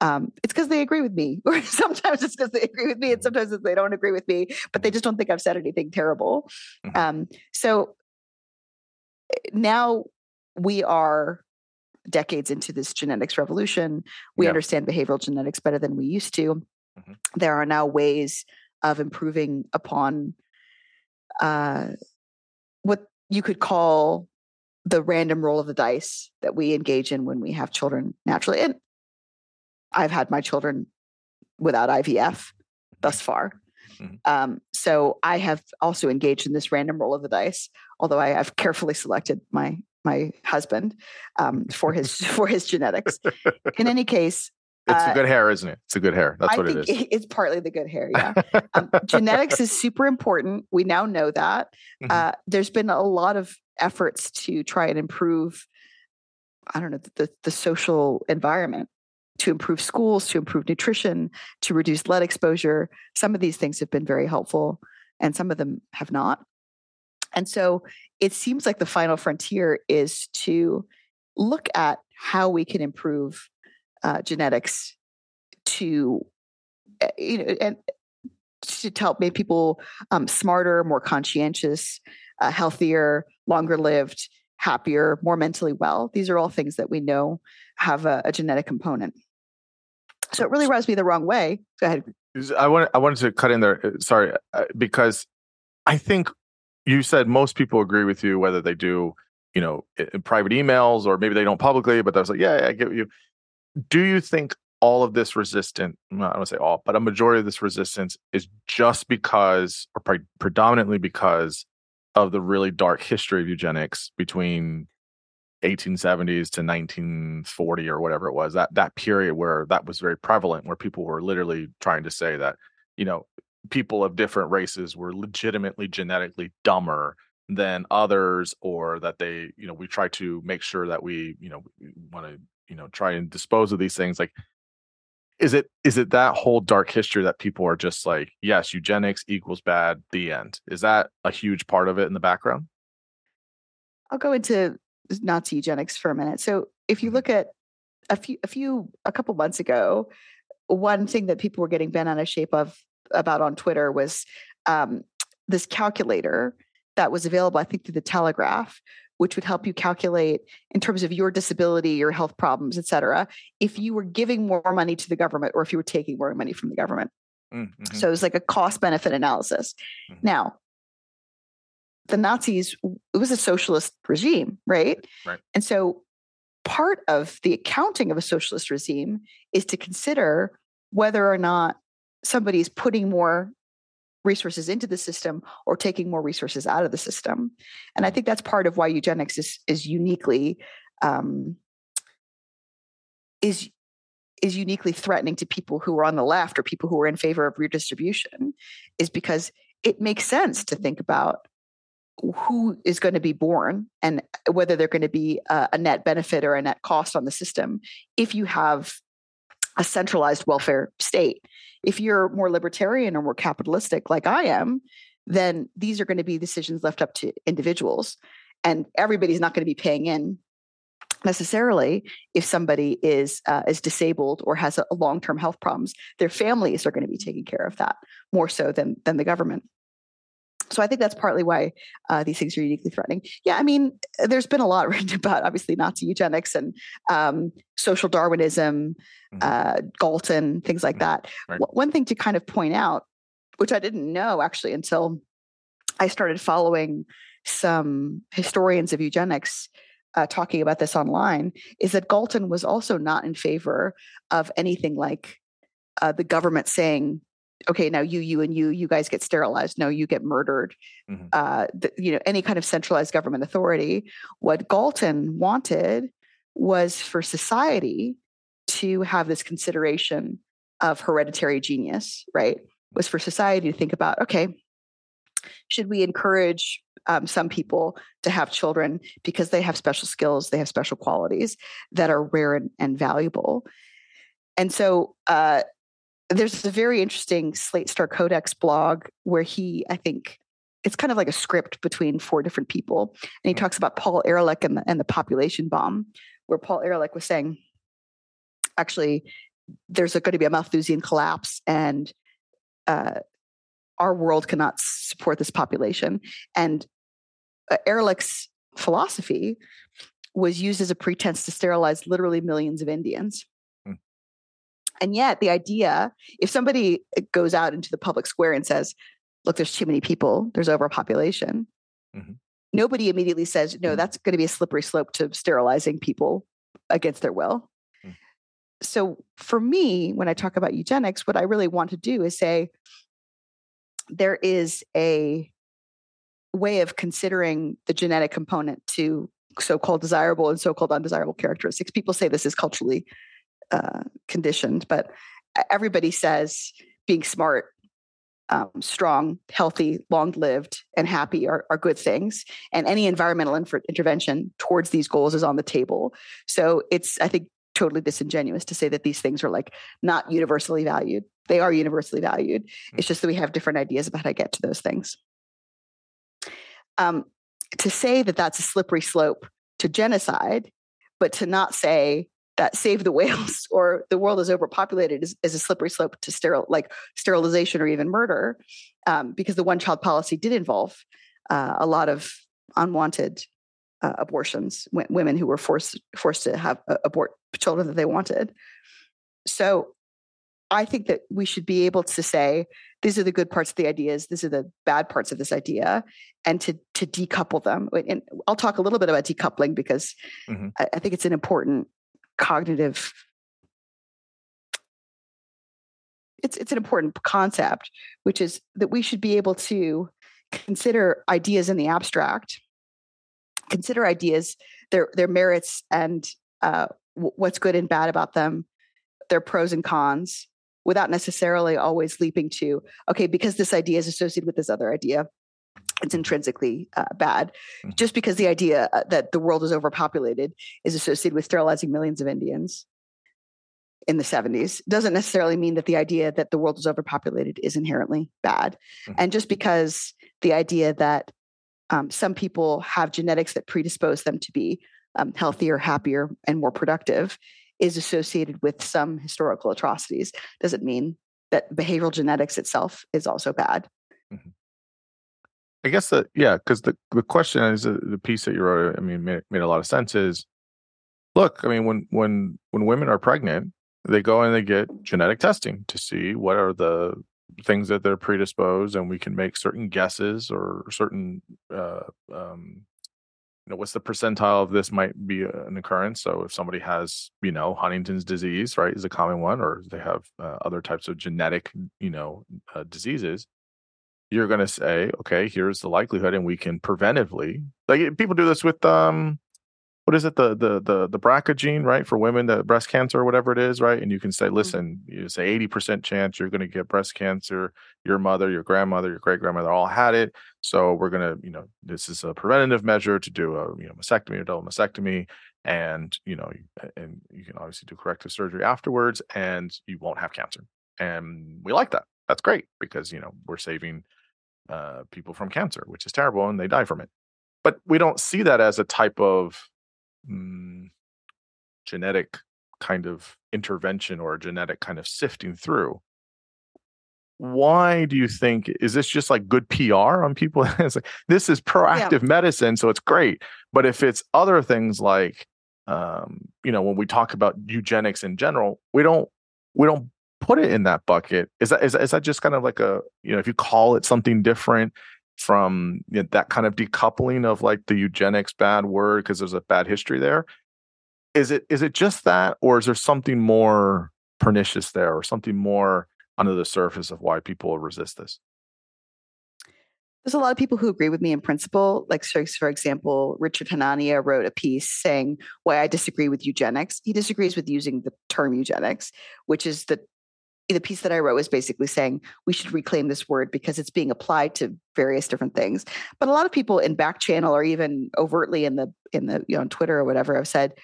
Um, it's because they agree with me, or sometimes it's because they agree with me, and sometimes it's they don't agree with me, but they just don't think I've said anything terrible. Mhm. Um, so now we are decades into this genetics revolution. We Yeah. understand behavioral genetics better than we used to. Mhm. There are now ways of improving upon uh, what you could call the random roll of the dice that we engage in when we have children naturally. And I've had my children without IVF thus far. Mhm. Um, so I have also engaged in this random roll of the dice, although I have carefully selected my my husband um, for his for his genetics. In any case, it's uh, a good hair, isn't it? It's a good hair. That's I what it is. it's partly the good hair. Yeah, um, genetics is super important. We now know that. Mhm. Uh, there's been a lot of efforts to try and improve. I don't know the the social environment to improve schools, to improve nutrition, to reduce lead exposure. Some of these things have been very helpful, and some of them have not. And so it seems like the final frontier is to look at how we can improve uh, genetics to uh, you know and to help make people um, smarter, more conscientious, uh, healthier, longer lived, happier, more mentally well. These are all things that we know have a, a genetic component. So it really rubs me the wrong way. Go ahead. I wanted I wanted to cut in there. Uh, sorry, uh, because I think you said most people agree with you, whether they do, you know, private emails or maybe they don't publicly. But I was like, yeah, yeah I get you. Do you think all of this resistance, I don't want to say all, but a majority of this resistance is just because, or pre- predominantly because of the really dark history of eugenics between 1870s to 1940 or whatever it was that that period where that was very prevalent where people were literally trying to say that you know people of different races were legitimately genetically dumber than others or that they you know we try to make sure that we you know want to you know try and dispose of these things like is it is it that whole dark history that people are just like yes eugenics equals bad the end. Is that a huge part of it in the background? I'll go into nazi eugenics for a minute so if you mm-hmm. look at a few a few a couple months ago one thing that people were getting bent out of shape of about on twitter was um, this calculator that was available i think through the telegraph which would help you calculate in terms of your disability, your health problems, et cetera, if you were giving more money to the government or if you were taking more money from the government. Mm-hmm. So it was like a cost benefit analysis. Mm-hmm. Now, the Nazis, it was a socialist regime, right? Right. And so part of the accounting of a socialist regime is to consider whether or not somebody is putting more resources into the system or taking more resources out of the system. And I think that's part of why eugenics is is uniquely um, is is uniquely threatening to people who are on the left or people who are in favor of redistribution is because it makes sense to think about who is going to be born and uh, whether they're going to be a, a net benefit or a net cost on the system if you have a centralized welfare state if you're more libertarian or more capitalistic, like I am, then these are going to be decisions left up to individuals. And everybody's not going to be paying in necessarily if somebody is uh, is disabled or has a, a long-term health problems their families are going to be taking care of that more so than than the government so I think that's partly why uh, these things are uniquely threatening. Yeah, I mean, there's been a lot written about obviously Nazi eugenics and um, social Darwinism, mm-hmm. uh, Galton, things like mm-hmm. that. Right. One thing to kind of point out, which I didn't know actually until I started following some historians of eugenics uh, talking about this online, is that Galton was also not in favor of anything like uh, the government saying okay now you you and you you guys get sterilized. No you get murdered. Mm-hmm. uh, the, you know any kind of centralized government authority. What galton wanted was for society to have this consideration of hereditary genius right? Was for society to think about okay should we encourage um, some people to have children because they have special skills they have special qualities that are rare and, and valuable? And so uh, there's a very interesting Slate Star Codex blog where he, I think, it's kind of like a script between four different people. And he mm-hmm. talks about Paul Ehrlich and the, and the population bomb, where Paul Ehrlich was saying, actually, there's going to be a Malthusian collapse and uh, our world cannot support this population. And uh, Ehrlich's philosophy was used as a pretense to sterilize literally millions of Indians. And yet, the idea if somebody uh, goes out into the public square and says, look, there's too many people, there's overpopulation, mm-hmm. nobody immediately says, no, mm-hmm. that's going to be a slippery slope to sterilizing people against their will. Mm-hmm. So, for me, when I talk about eugenics, what I really want to do is say there is a way of considering the genetic component to so-called desirable and so-called undesirable characteristics. People say this is culturally uh, conditioned, but everybody says being smart, um, strong, healthy, long lived, and happy are, are good things. And any environmental inf- intervention towards these goals is on the table. So it's, I think, totally disingenuous to say that these things are like not universally valued. They are universally valued. Mm-hmm. It's just that we have different ideas about how to get to those things. Um, to say that that's a slippery slope to genocide, but to not say that save the whales or the world is overpopulated is, is a slippery slope to sterile like sterilization or even murder um, because the one child policy did involve uh, a lot of unwanted uh, abortions w- women who were forced forced to have uh, abort children that they wanted so i think that we should be able to say these are the good parts of the ideas these are the bad parts of this idea and to to decouple them and i'll talk a little bit about decoupling because mm-hmm. I, I think it's an important cognitive it's it's an important concept which is that we should be able to consider ideas in the abstract consider ideas their their merits and uh, w- what's good and bad about them their pros and cons without necessarily always leaping to okay because this idea is associated with this other idea it's intrinsically uh, bad mm-hmm. just because the idea uh, that the world is overpopulated is associated with sterilizing millions of indians in the 70s doesn't necessarily mean that the idea that the world is overpopulated is inherently bad mm-hmm. and just because the idea that um, some people have genetics that predispose them to be um, healthier happier and more productive is associated with some historical atrocities doesn't mean that behavioral genetics itself is also bad mm-hmm. I guess that yeah, because the the question is uh, the piece that you wrote. I mean, made, made a lot of sense. Is look, I mean, when when when women are pregnant, they go and they get genetic testing to see what are the things that they're predisposed, and we can make certain guesses or certain uh, um, you know what's the percentile of this might be an occurrence. So if somebody has you know Huntington's disease, right, is a common one, or they have uh, other types of genetic you know uh, diseases you're going to say, okay, here's the likelihood, and we can preventively like people do this with um, what is it the the the the BRCA gene right for women that breast cancer or whatever it is right, and you can say, mm-hmm. listen, you say eighty percent chance you're going to get breast cancer. Your mother, your grandmother, your great grandmother all had it, so we're going to you know this is a preventative measure to do a you know mastectomy or double mastectomy, and you know and you can obviously do corrective surgery afterwards, and you won't have cancer, and we like that. That's great because you know we're saving uh, people from cancer, which is terrible, and they die from it. But we don't see that as a type of mm, genetic kind of intervention or a genetic kind of sifting through. Why do you think is this just like good PR on people? it's like this is proactive yeah. medicine, so it's great. But if it's other things like um, you know, when we talk about eugenics in general, we don't we don't put it in that bucket is that is, is that just kind of like a you know if you call it something different from you know, that kind of decoupling of like the eugenics bad word because there's a bad history there is it is it just that or is there something more pernicious there or something more under the surface of why people resist this there's a lot of people who agree with me in principle. Like, for example, Richard Hanania wrote a piece saying why I disagree with eugenics. He disagrees with using the term eugenics, which is the the piece that I wrote was basically saying we should reclaim this word because it's being applied to various different things. But a lot of people in back channel or even overtly in the in the you know on Twitter or whatever have said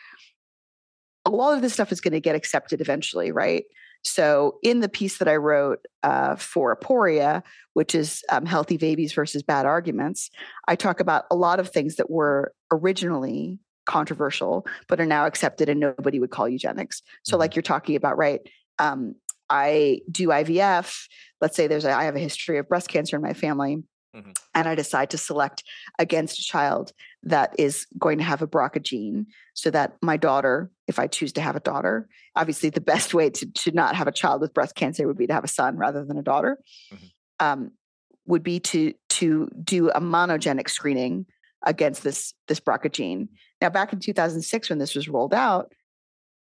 a lot of this stuff is going to get accepted eventually, right? So in the piece that I wrote uh, for Aporia, which is um, healthy babies versus bad arguments, I talk about a lot of things that were originally controversial but are now accepted and nobody would call eugenics. So mm-hmm. like you're talking about, right? Um, I do IVF, let's say there's a, I have a history of breast cancer in my family. Mm-hmm. And I decide to select against a child that is going to have a BRCA gene so that my daughter, if I choose to have a daughter, obviously the best way to, to not have a child with breast cancer would be to have a son rather than a daughter, mm-hmm. um, would be to, to do a monogenic screening against this, this BRCA gene. Now, back in 2006, when this was rolled out,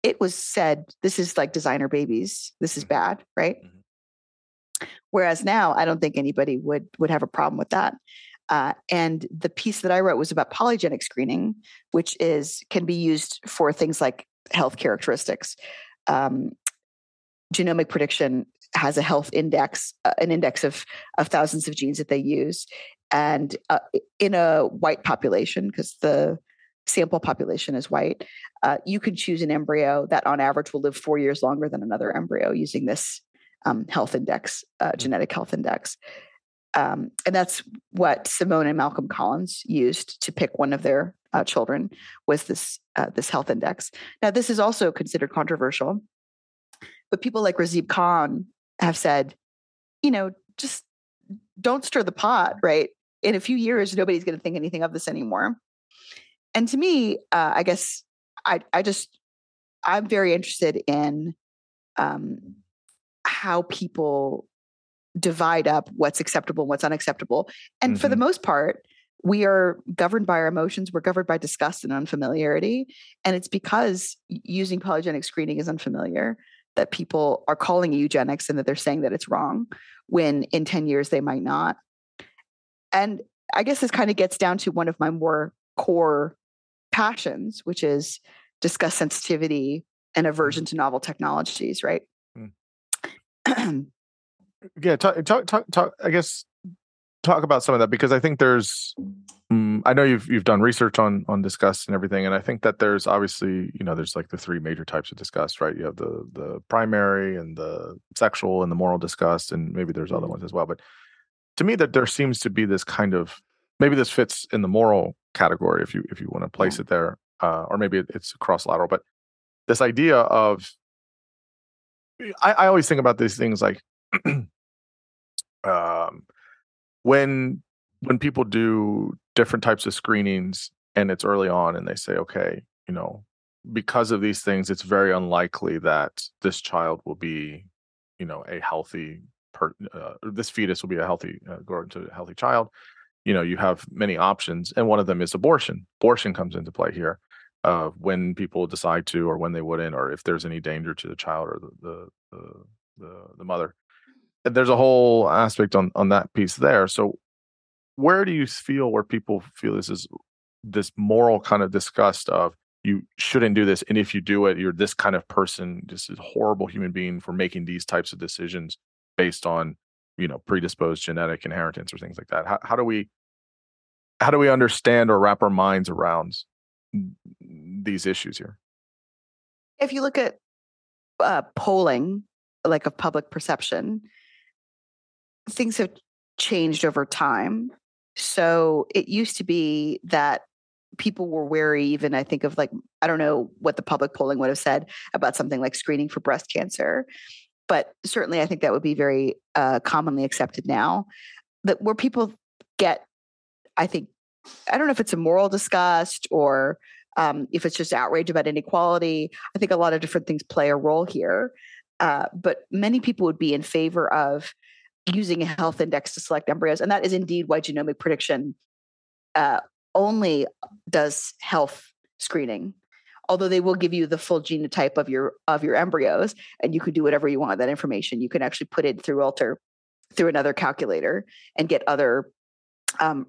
it was said this is like designer babies this is mm-hmm. bad right mm-hmm. whereas now i don't think anybody would would have a problem with that uh, and the piece that i wrote was about polygenic screening which is can be used for things like health characteristics um, genomic prediction has a health index uh, an index of of thousands of genes that they use and uh, in a white population because the sample population is white, uh, you can choose an embryo that on average will live four years longer than another embryo using this um, health index, uh, mm. genetic health index. um, and that's what Simone and Malcolm Collins used to pick one of their uh, children was this uh, this health index. Now, this is also considered controversial, but people like Razib Khan have said, you know, just don't stir the pot. Right? In a few years, nobody's going to think anything of this anymore. And to me, uh, I guess I I just I'm very interested in um, how people divide up what's acceptable and what's unacceptable. And mm-hmm. for the mm-hmm. most part, we are governed by our emotions. We're governed by disgust and unfamiliarity. And it's because using polygenic screening is unfamiliar that people are calling eugenics and that they're saying that it's wrong when in 10 years they might not. And I guess this kind of gets down to one of my more core passions, which is disgust sensitivity and aversion to novel technologies, right? Mm. yeah talk, talk talk talk i guess talk about some of that because i think there's um, i know you've you've done research on on disgust and everything and i think that there's obviously you know there's like the three major types of disgust right you have the the primary and the sexual and the moral disgust and maybe there's other mm-hmm. ones as well but to me that there seems to be this kind of maybe this fits in the moral category if you if you want to place it there uh, or maybe it's cross lateral but this idea of I, I always think about these things like um, when when people do different types of screenings and it's early on and they say okay you know because of these things it's very unlikely that this child will be you know a healthy per, uh, this fetus will be a healthy uh, grow into a healthy child you know you have many options and one of them is abortion. Abortion comes into play here uh, when people decide to or when they wouldn't or if there's any danger to the child or the the the, the, the mother. There's a whole aspect on on that piece there. So where do you feel where people feel this is this moral kind of disgust of you shouldn't do this and if you do it you're this kind of person just a horrible human being for making these types of decisions based on you know predisposed genetic inheritance or things like that. How, how do we how do we understand or wrap our minds around these issues here if you look at uh, polling like of public perception things have changed over time. So it used to be that people were wary, even I think of like, I don't know what the public polling would have said about something like screening for breast cancer. But certainly, I think that would be very uh, commonly accepted now. That where people get, I think, I don't know if it's a moral disgust or um, if it's just outrage about inequality. I think a lot of different things play a role here. Uh, but many people would be in favor of using a health index to select embryos. And that is indeed why genomic prediction uh, only does health screening. Although they will give you the full genotype of your of your embryos, and you can do whatever you want with that information. You can actually put it through Alter through another calculator and get other um,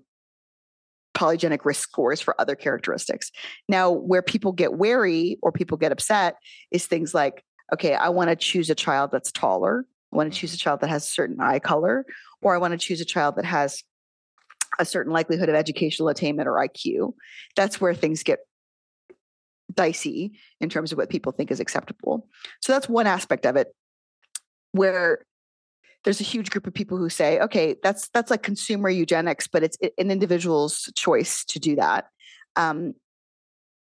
polygenic risk scores for other characteristics. Now, where people get wary or people get upset is things like, okay, I want to choose a child that's taller I want to choose a mm-hmm. child that has a certain eye color, or I want to choose a child that has a certain likelihood of educational attainment or IQ. That's where things get dicey in terms of what people think is acceptable. So that's one aspect of it where there's a huge group of people who say, okay, that's that's like consumer eugenics, but it's an individual's choice to do that. Um,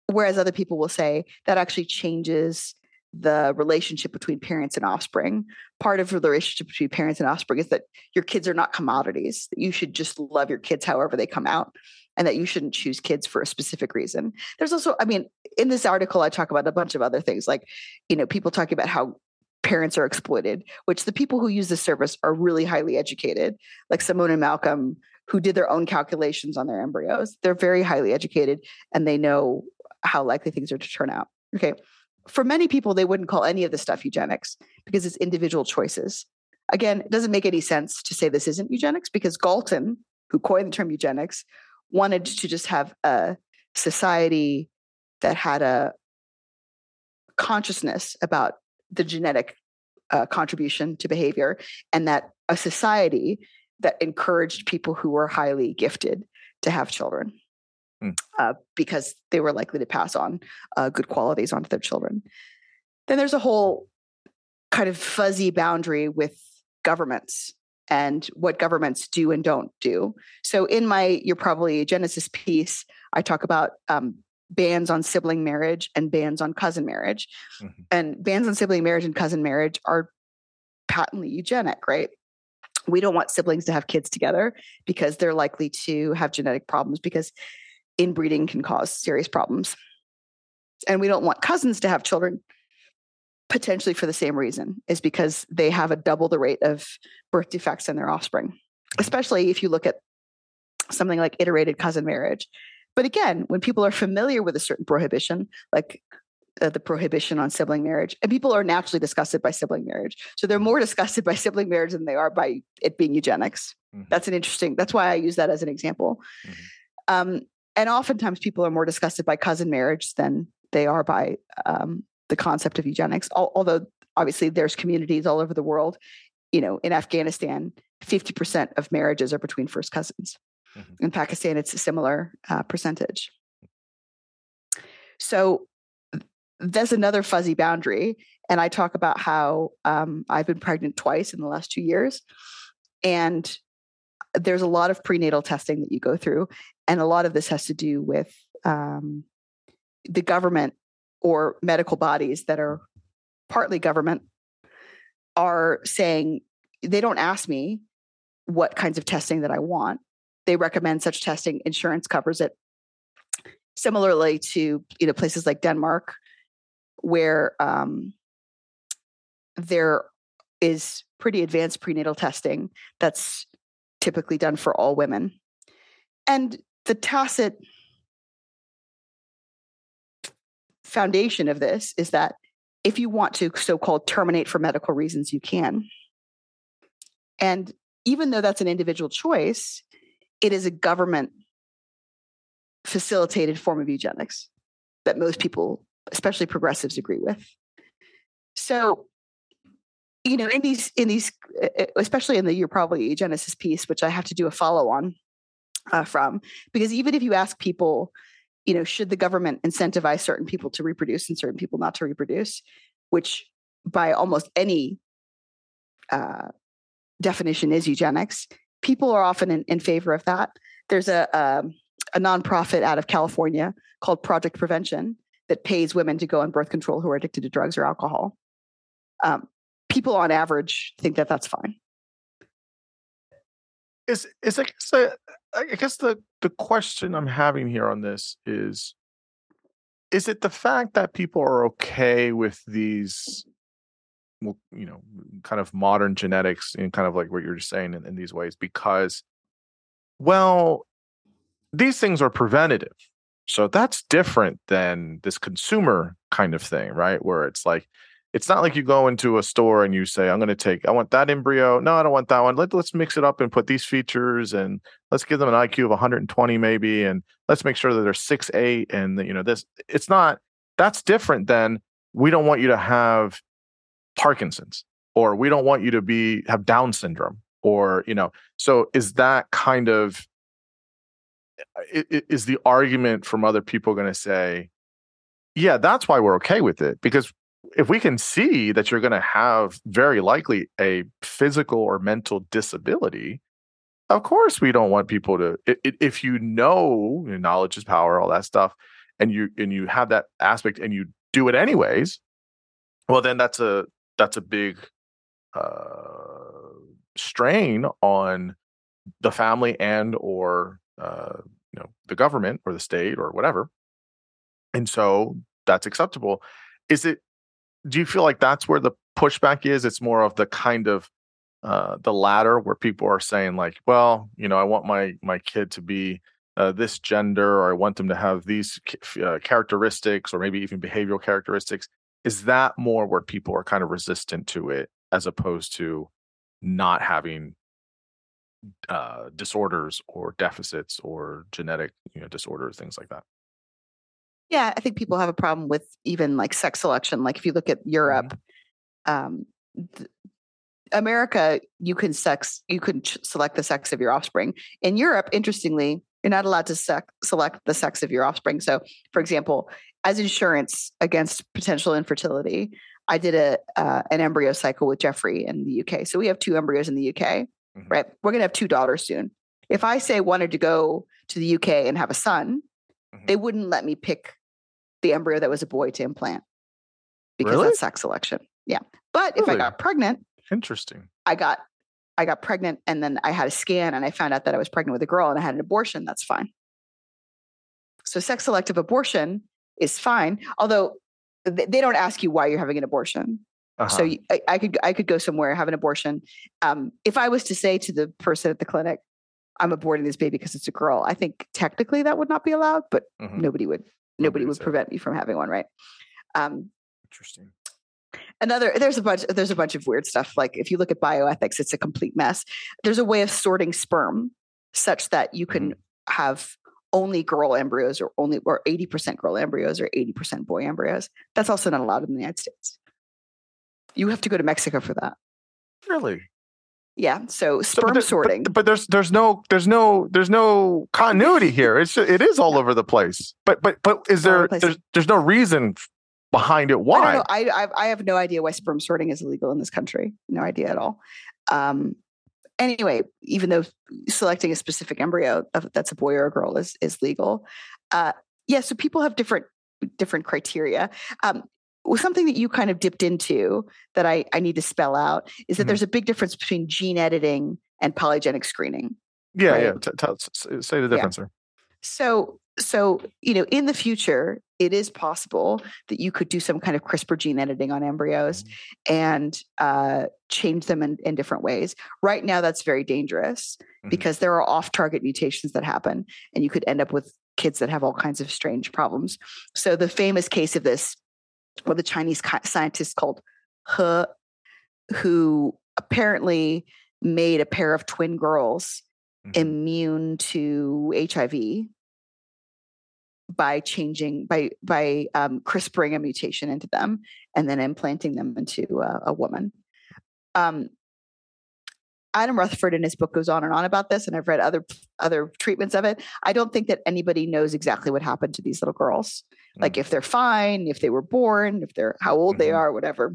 whereas other people will say that actually changes the relationship between parents and offspring. Part of the relationship between parents and offspring is that your kids are not commodities, that you should just love your kids however they come out, and that you shouldn't choose kids for a specific reason. There's also, I mean, in this article, I talk about a bunch of other things like, you know, people talking about how parents are exploited, which the people who use this service are really highly educated, like Simone and Malcolm, who did their own calculations on their embryos. They're very highly educated and they know how likely things are to turn out. Okay for many people, they wouldn't call any of this stuff eugenics because it's individual choices. Again, it doesn't make any sense to say this isn't eugenics because Galton, who coined the term eugenics, wanted to just have a society that had a consciousness about the genetic uh, contribution to behavior and that a society that encouraged people who were highly gifted to have children mm. uh, because they were likely to pass on uh, good qualities onto their children. Then there's a whole kind of fuzzy boundary with governments and what governments do and don't do. So in my you're probably eugenicist piece, I talk about um, bans on sibling marriage and bans on cousin marriage. Mm-hmm. And bans on sibling marriage and cousin marriage are patently eugenic, right? We don't want siblings to have kids together because they're likely to have genetic problems because inbreeding can cause serious problems. And we don't want cousins to have children potentially for the same reason is because they have a double the rate of birth defects in their offspring mm-hmm. especially if you look at something like iterated cousin marriage but again when people are familiar with a certain prohibition like uh, the prohibition on sibling marriage and people are naturally disgusted by sibling marriage so they're more disgusted by sibling marriage than they are by it being eugenics mm-hmm. that's an interesting that's why i use that as an example mm-hmm. um, and oftentimes people are more disgusted by cousin marriage than they are by um, the concept of eugenics. Although obviously there's communities all over the world. You know, in Afghanistan, 50% of marriages are between first cousins. Mm-hmm. In Pakistan, it's a similar uh, percentage. So there's another fuzzy boundary. And I talk about how um, I've been pregnant twice in the last two years. And there's a lot of prenatal testing that you go through. And a lot of this has to do with um, the government or medical bodies that are partly government are saying they don't ask me what kinds of testing that I want. They recommend such testing. Insurance covers it. Similarly to you know places like Denmark, where um, there is pretty advanced prenatal testing that's typically done for all women, and the tacit foundation of this is that if you want to so called terminate for medical reasons, you can. And even though that's an individual choice, it is a government facilitated form of eugenics that most people, especially progressives, agree with. So, you know, in these, in these, especially in the you're probably eugenicist piece, which I have to do a follow on uh, from, because even if you ask people, you know, should the government incentivize certain people to reproduce and certain people not to reproduce, which by almost any uh, definition is eugenics. People are often in, in favor of that. There's a, a, um, a nonprofit out of California called Project Prevention that pays women to go on birth control who are addicted to drugs or alcohol. Um, people on average think that that's fine. Is is I guess the I guess the the question I'm having here on this is is it the fact that people are okay with these you know, kind of modern genetics and kind of like what you're just saying in, in these ways because well, these things are preventative. So that's different than this consumer kind of thing, right? Where it's like, it's not like you go into a store and you say, I'm going to take, I want that embryo. No, I don't want that one. Let, let's mix it up and put these features and let's give them an IQ of 120 maybe. And let's make sure that they're six, eight. And, you know, this, it's not, that's different than we don't want you to have Parkinson's or we don't want you to be, have Down syndrome or, you know, so is that kind of, uh, is the argument from other people going to say, yeah, that's why we're okay with it because if we can see that you're going to have very likely a physical or mental disability, of course we don't want people to. If you know knowledge is power, all that stuff, and you and you have that aspect and you do it anyways, well then that's a that's a big uh, strain on the family and or uh, you know the government or the state or whatever, and so that's acceptable. Is it do you feel like that's where the pushback is? It's more of the kind of uh, the latter where people are saying like, well, you know, I want my my kid to be uh, this gender, or I want them to have these uh, characteristics, or maybe even behavioral characteristics. Is that more where people are kind of resistant to it, as opposed to not having uh, disorders or deficits or genetic you know disorders, things like that? Yeah, I think people have a problem with even like sex selection. Like if you look at Europe, mm-hmm. um, th- America, you can sex, you can ch- select the sex of your offspring. In Europe, interestingly, you're not allowed to sec- select the sex of your offspring. So, for example, as insurance against potential infertility, I did a uh, an embryo cycle with Geoffrey in the UK. So we have two embryos in the UK. mm-hmm. right? We're going to have two daughters soon. If I say wanted to go to the UK and have a son, mm-hmm. they wouldn't let me pick the embryo that was a boy to implant because really? that's sex selection. Yeah. But really? if I got pregnant, interesting. I got I got pregnant and then I had a scan and I found out that I was pregnant with a girl and I had an abortion, that's fine. So sex selective abortion is fine, although they don't ask you why you're having an abortion. Uh-huh. So I, I, could I could go somewhere have an abortion. Um, if I was to say to the person at the clinic, "I'm aborting this baby because it's a girl," I think technically that would not be allowed, but mm-hmm. nobody would nobody, nobody would prevent me from having one, right? Um, Interesting another there's a bunch there's a bunch of weird stuff like if you look at bioethics it's a complete mess there's a way of sorting sperm such that you can mm-hmm. have only girl embryos or only or 80% girl embryos or 80% boy embryos that's also not allowed in the united states you have to go to mexico for that really yeah so sperm so, sorting but, but, there's there's no there's no there's no continuity here it's it is all over the place but but but is there there's there's no reason behind it. Why? I, I, I have no idea why sperm sorting is illegal in this country. No idea at all. Um, anyway, even though selecting a specific embryo that's a boy or a girl is is legal, uh, yeah. So people have different different criteria. Um, something that you kind of dipped into that I, I need to spell out is that mm-hmm. there's a big difference between gene editing and polygenic screening. Yeah, right? yeah. T- t- say the difference yeah. So so you know in the future it is possible that you could do some kind of crispr gene editing on embryos mm-hmm. and uh, change them in, in, different ways right now that's very dangerous mm-hmm. because there are off target mutations that happen and you could end up with kids that have all kinds of strange problems so the famous case of this well the chinese scientist called he who apparently made a pair of twin girls mm-hmm. immune to hiv by changing by by um, CRISPRing a mutation into them and then implanting them into a, a woman. Um, Adam Rutherford in his book goes on and on about this, and I've read other other treatments of it. I don't think that anybody knows exactly what happened to these little girls, mm-hmm. like if they're fine, if they were born, if they're how old mm-hmm. they are, whatever.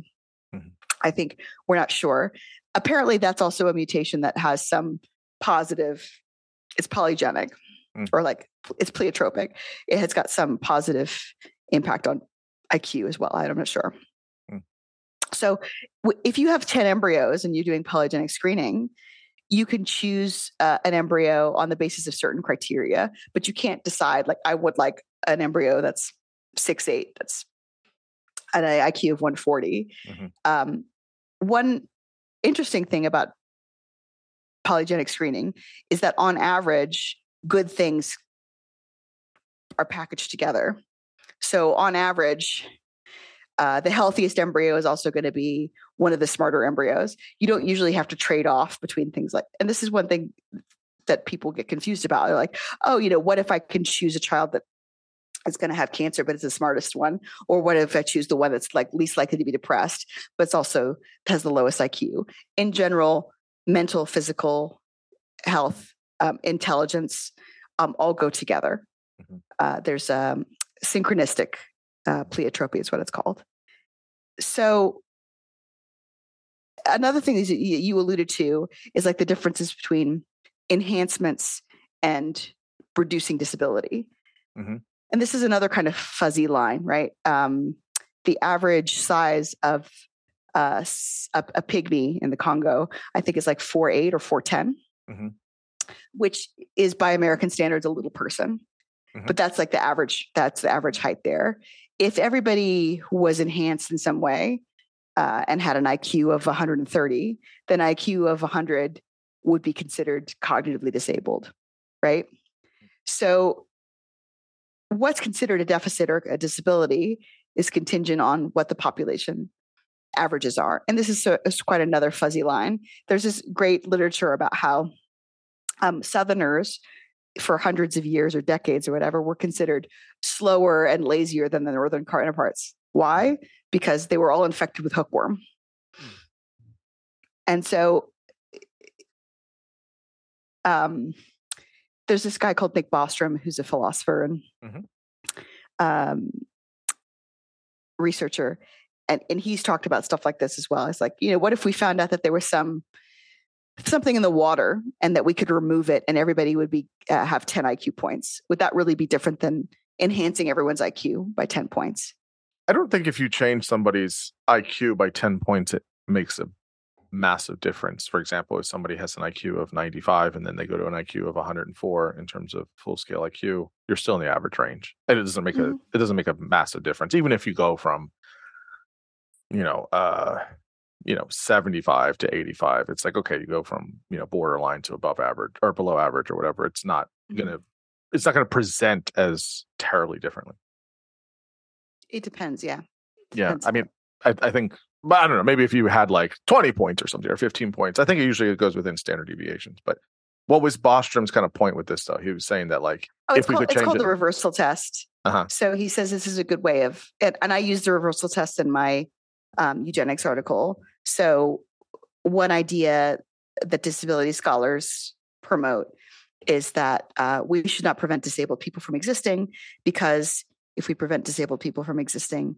Mm-hmm. I think we're not sure. Apparently, that's also a mutation that has some positive. It's polygenic, mm. or like it's pleiotropic. It has got some positive impact on IQ as well. I'm not sure. Mm. So if you have 10 embryos and you're doing polygenic screening, you can choose uh, an embryo on the basis of certain criteria, but you can't decide like I would like an embryo that's six eight, that's an IQ of 140. Mm-hmm. Um, one interesting thing about polygenic screening is that on average, good things are packaged together. So, on average, uh, the healthiest embryo is also going to be one of the smarter embryos. You don't usually have to trade off between things like, and this is one thing that people get confused about. They're like, oh, you know, what if I can choose a child that is going to have cancer, but it's the smartest one? Or what if I choose the one that's like least likely to be depressed, but it's also has the lowest IQ? In general, mental, physical health, um, intelligence, um, all go together. Mm-hmm. Uh, there's um, synchronistic uh, pleiotropy is what it's called. So another thing that you alluded to is like the differences between enhancements and reducing disability. Mm-hmm. And this is another kind of fuzzy line, right? Um, the average size of uh, a, a, pygmy in the Congo, I think, is like four eight or four ten. Mm-hmm which is by American standards a little person. Mm-hmm. But that's like the average, that's the average height there. If everybody was enhanced in some way uh, and had an IQ of 130, then IQ of 100 would be considered cognitively disabled, right? So, what's considered a deficit or a disability is contingent on what the population averages are. And this is, so, is quite another fuzzy line. There's this great literature about how um, Southerners for hundreds of years or decades or whatever were considered slower and lazier than the northern counterparts. Why? Because they were all infected with hookworm. Hmm. And so um, there's this guy called Nick Bostrom who's a philosopher and mm-hmm. um, researcher. And, and he's talked about stuff like this as well. It's like, you know, what if we found out that there was some something in the water and that we could remove it and everybody would be uh, have 10 IQ points. Would that really be different than enhancing everyone's IQ by 10 points? I don't think if you change somebody's IQ by 10 points, it makes a massive difference. For example, if somebody has an IQ of 95 and then they go to an IQ of 104 in terms of full scale IQ, you're still in the average range. And it doesn't make mm-hmm. a it doesn't make a massive difference. Even if you go from, you know, uh, you know, 75 to 85, it's like, okay, you go from, you know, borderline to above average or below average or whatever. It's not mm-hmm. gonna it's not gonna present as terribly differently. It depends, yeah. It depends. Yeah. I mean, I, I think but I don't know, maybe if you had like 20 points or something or 15 points, I think it usually goes within standard deviations. But what was Bostrom's kind of point with this though? He was saying that like oh, if we called, could change it's called it, the reversal test. Uh-huh. So he says this is a good way of and, and I used the reversal test in my um, eugenics article. So one idea that disability scholars promote is that uh, we should not prevent disabled people from existing because if we prevent disabled people from existing,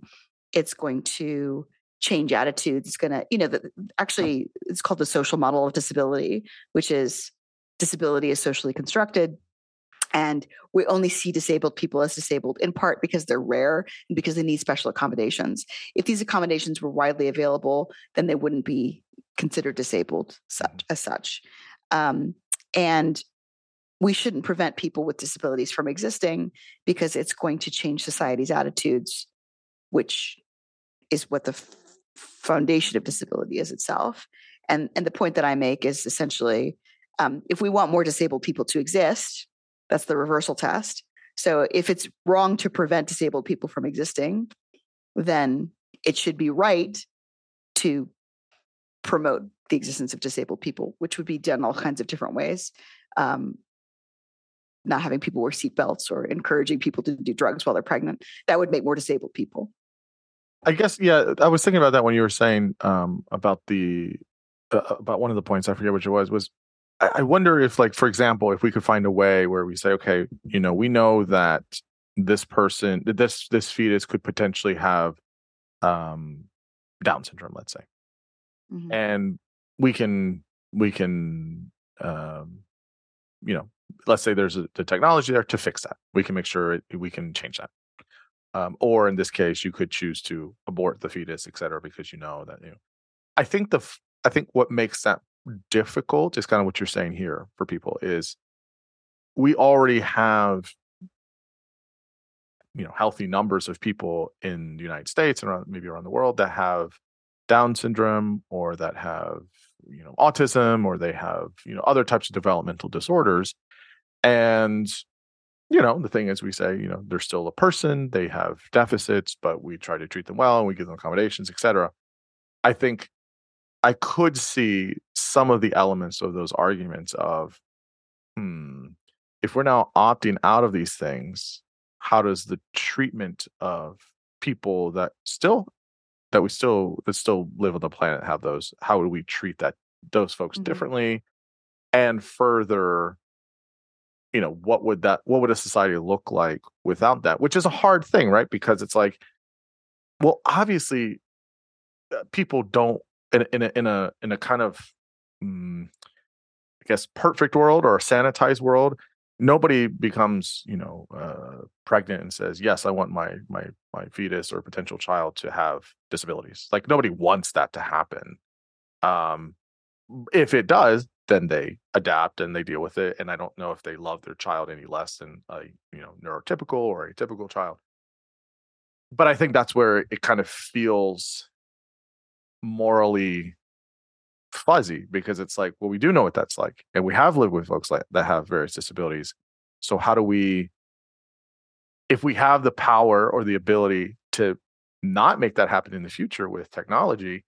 it's going to change attitudes. It's going to, you know, the, actually, it's called the social model of disability, which is disability is socially constructed. And we only see disabled people as disabled in part because they're rare and because they need special accommodations. If these accommodations were widely available, then they wouldn't be considered disabled such mm-hmm. as such. Um, and we shouldn't prevent people with disabilities from existing because it's going to change society's attitudes, which is what the foundation of disability is itself. And, and the point that I make is essentially um, if we want more disabled people to exist, that's the reversal test. So if it's wrong to prevent disabled people from existing, then it should be right to promote the existence of disabled people, which would be done all kinds of different ways. Um, not having people wear seatbelts or encouraging people to do drugs while they're pregnant. That would make more disabled people. I guess yeah. I was thinking about that when you were saying um, about the uh, about one of the points. I forget which it was. Was I, I wonder if, like, for example, if we could find a way where we say, okay, you know, we know that this person, this this fetus could potentially have um, Down syndrome, let's say, mm-hmm. and we can we can um, you know let's say there's a, the technology there to fix that. We can make sure it, we can change that. Um, or in this case you could choose to abort the fetus et cetera because you know that you know i think the i think what makes that difficult is kind of what you're saying here for people is we already have you know healthy numbers of people in the united states and around, maybe around the world that have down syndrome or that have you know autism or they have you know other types of developmental disorders and you know, the thing is, we say, you know, they're still a person, they have deficits, but we try to treat them well and we give them accommodations, etc. I think I could see some of the elements of those arguments of, hmm, if we're now opting out of these things, how does the treatment of people that still that we still that still live on the planet have those? How do we treat that those folks mm-hmm. differently? And further you know what would that what would a society look like without that? Which is a hard thing right? Because it's like well obviously uh, people don't in, in a in a in a kind of mm, i guess perfect world or a sanitized world nobody becomes you know uh, pregnant and says yes i want my my my fetus or potential child to have disabilities like nobody wants that to happen um if it does then they adapt and they deal with it. And I don't know if they love their child any less than a you know neurotypical or atypical child. But I think that's where it kind of feels morally fuzzy because it's like, well, we do know what that's like, and we have lived with folks like that have various disabilities. So how do we, if we have the power or the ability to not make that happen in the future with technology,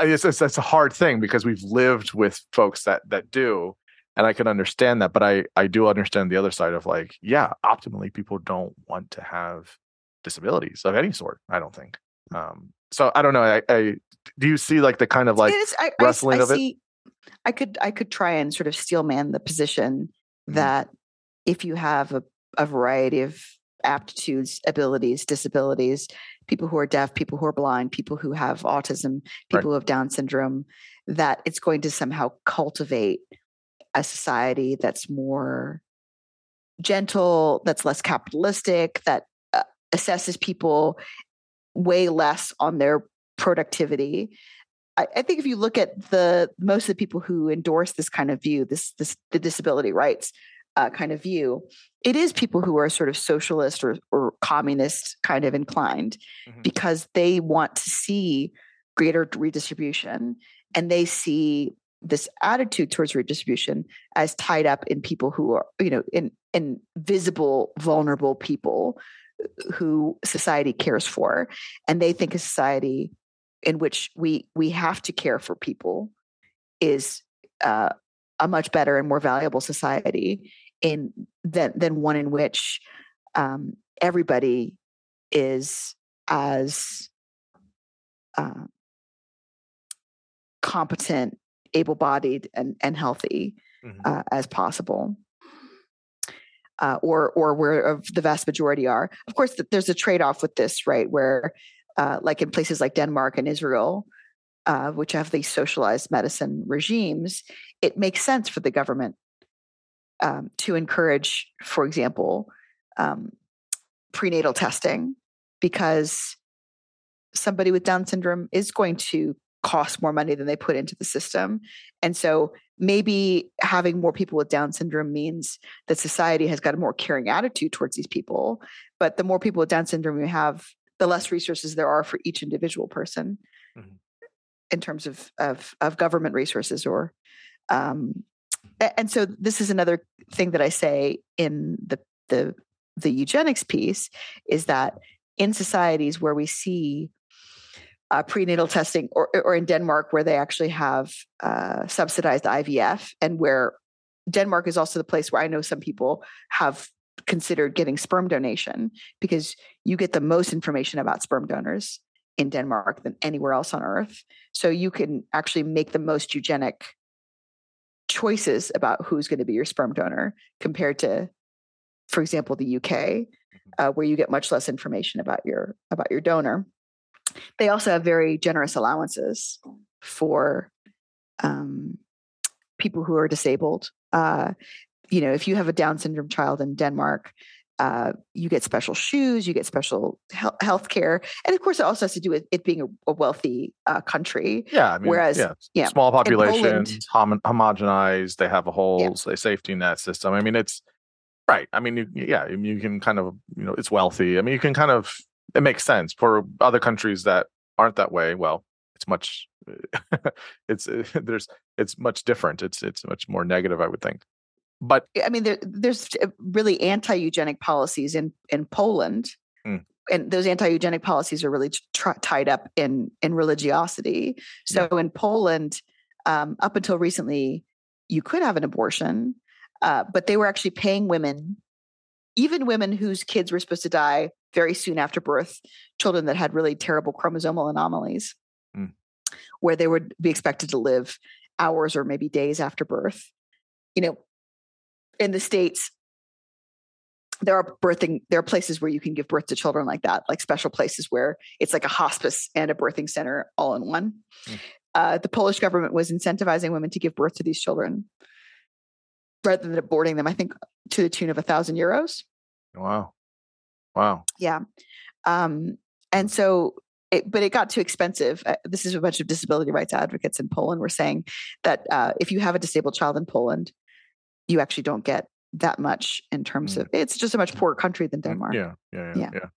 it's, it's, it's a hard thing because we've lived with folks that that do and i can understand that but i i do understand the other side of like yeah optimally people don't want to have disabilities of any sort i don't think um so i don't know i, I do you see like the kind of like is, I, wrestling I, of see, it i could i could try and sort of steel man the position mm-hmm. that if you have a, a variety of aptitudes, abilities, disabilities, people who are deaf, people who are blind, people who have autism, people right. who have Down syndrome, that it's going to somehow cultivate a society that's more gentle, that's less capitalistic, that assesses people way less on their productivity. I, I, think if you look at the most of the people who endorse this kind of view, this this the disability rights uh, kind of view, it is people who are sort of socialist or, or communist kind of inclined mm-hmm. because they want to see greater redistribution and they see this attitude towards redistribution as tied up in people who are you know in in visible vulnerable people who society cares for and they think a society in which we we have to care for people is uh, a much better and more valuable society in than than one in which um, everybody is as uh, competent, able-bodied, and and healthy mm-hmm. uh, as possible. Uh, or or where the vast majority are. Of course, there's a trade-off with this, right? Where, uh, like in places like Denmark and Israel, uh, which have these socialized medicine regimes, it makes sense for the government um, to encourage, for example, um, prenatal testing because somebody with Down syndrome is going to cost more money than they put into the system. And so maybe having more people with Down syndrome means that society has got a more caring attitude towards these people. But the more people with Down syndrome you have, the less resources there are for each individual person mm-hmm. in terms of, of, of government resources or um, and so this is another thing that I say in the the the eugenics piece is that in societies where we see uh, prenatal testing, or or in Denmark where they actually have uh, subsidized IVF, and where Denmark is also the place where I know some people have considered getting sperm donation because you get the most information about sperm donors in Denmark than anywhere else on earth. So you can actually make the most eugenic choices about who's going to be your sperm donor compared to for example the uk mm-hmm. uh, where you get much less information about your about your donor they also have very generous allowances for um, people who are disabled uh, you know if you have a down syndrome child in denmark uh, you get special shoes, you get special health care, and of course, it also has to do with it being a, a wealthy uh, country. Yeah, I mean, whereas yeah, yeah small population, hom- homogenized, they have a whole yeah. say, safety net system. I mean, it's right. I mean, you, yeah, you can kind of you know, it's wealthy. I mean, you can kind of it makes sense for other countries that aren't that way. Well, it's much it's there's it's much different. It's it's much more negative, I would think. But I mean, there, there's uh, really anti-eugenic policies in in Poland, mm. and those anti-eugenic policies are really tied up in in religiosity. So yeah. in Poland, um, up until recently, you could have an abortion, uh, but they were actually paying women, even women whose kids were supposed to die very soon after birth, children that had really terrible chromosomal anomalies, mm. where they would be expected to live hours or maybe days after birth. You know, in the states there are birthing there are places where you can give birth to children like that like special places where it's like a hospice and a birthing center all in one mm. uh, the polish government was incentivizing women to give birth to these children rather than aborting them i think to the tune of a thousand euros wow wow yeah um, and so it, but it got too expensive. Uh, this is a bunch of disability rights advocates in Poland were saying that uh, if you have a disabled child in Poland, you actually don't get that much in terms mm. of it's just a much poorer country than mm, Denmark. Yeah, yeah, yeah. yeah. yeah.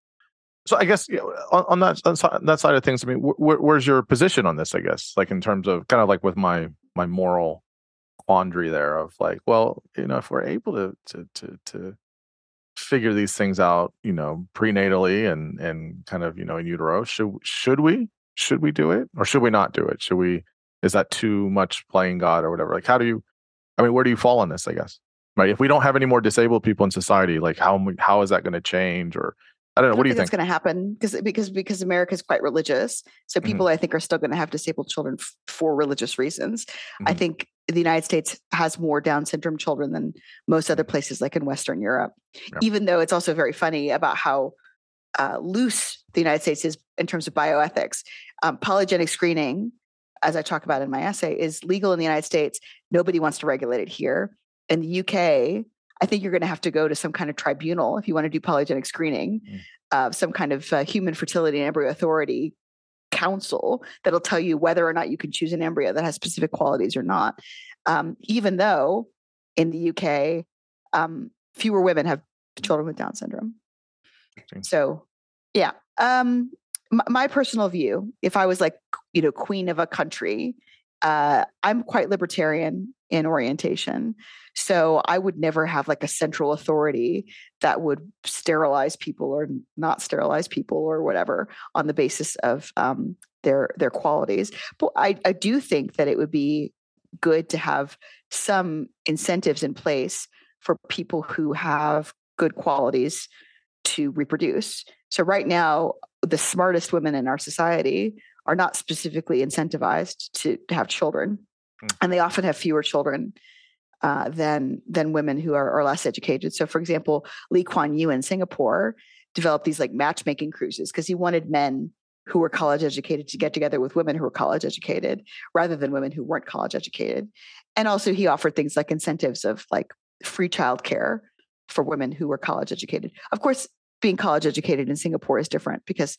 So I guess you know, on, on, that on that side of things, I mean, wh- where's your position on this? I guess, like in terms of kind of like with my my moral quandary there of like, well, you know, if we're able to to to to figure these things out, you know, prenatally and and kind of you know in utero, should should we should we do it or should we not do it? Should we? Is that too much playing God or whatever? Like, how do you I mean, where do you fall on this? I guess right. If we don't have any more disabled people in society, like how how is that going to change? Or I don't know. I don't what do you think? It's going to happen because because because America is quite religious, so mm-hmm. people mm-hmm. I think are still going to have disabled children f- for religious reasons. Mm-hmm. I think the United States has more Down syndrome children than most other places, like in Western Europe. Yeah. Even though it's also very funny about how uh, loose the United States is in terms of bioethics. Um, polygenic screening, as I talk about in my essay, is legal in the United States. Nobody wants to regulate it here. In the UK, I think you're going to have to go to some kind of tribunal if you want to do polygenic screening, mm. uh, some kind of uh, human fertility and embryo authority council that'll tell you whether or not you can choose an embryo that has specific qualities or not. Um, even though in the UK, um, fewer women have children with Down syndrome. So, yeah. Um, my, my personal view, if I was like, you know, queen of a country, uh, I'm quite libertarian in orientation. So I would never have like a central authority that would sterilize people or not sterilize people or whatever on the basis of um, their their qualities. But I, I do think that it would be good to have some incentives in place for people who have good qualities to reproduce. So right now, the smartest women in our society are not specifically incentivized to, to have children, mm. and they often have fewer children uh, than than women who are, are, less educated. So, for example, Lee Kuan Yew in Singapore developed these like matchmaking cruises because he wanted men who were college educated to get together with women who were college educated rather than women who weren't college educated. And also, he offered things like incentives of like free childcare for women who were college educated. Of course, being college educated in Singapore is different because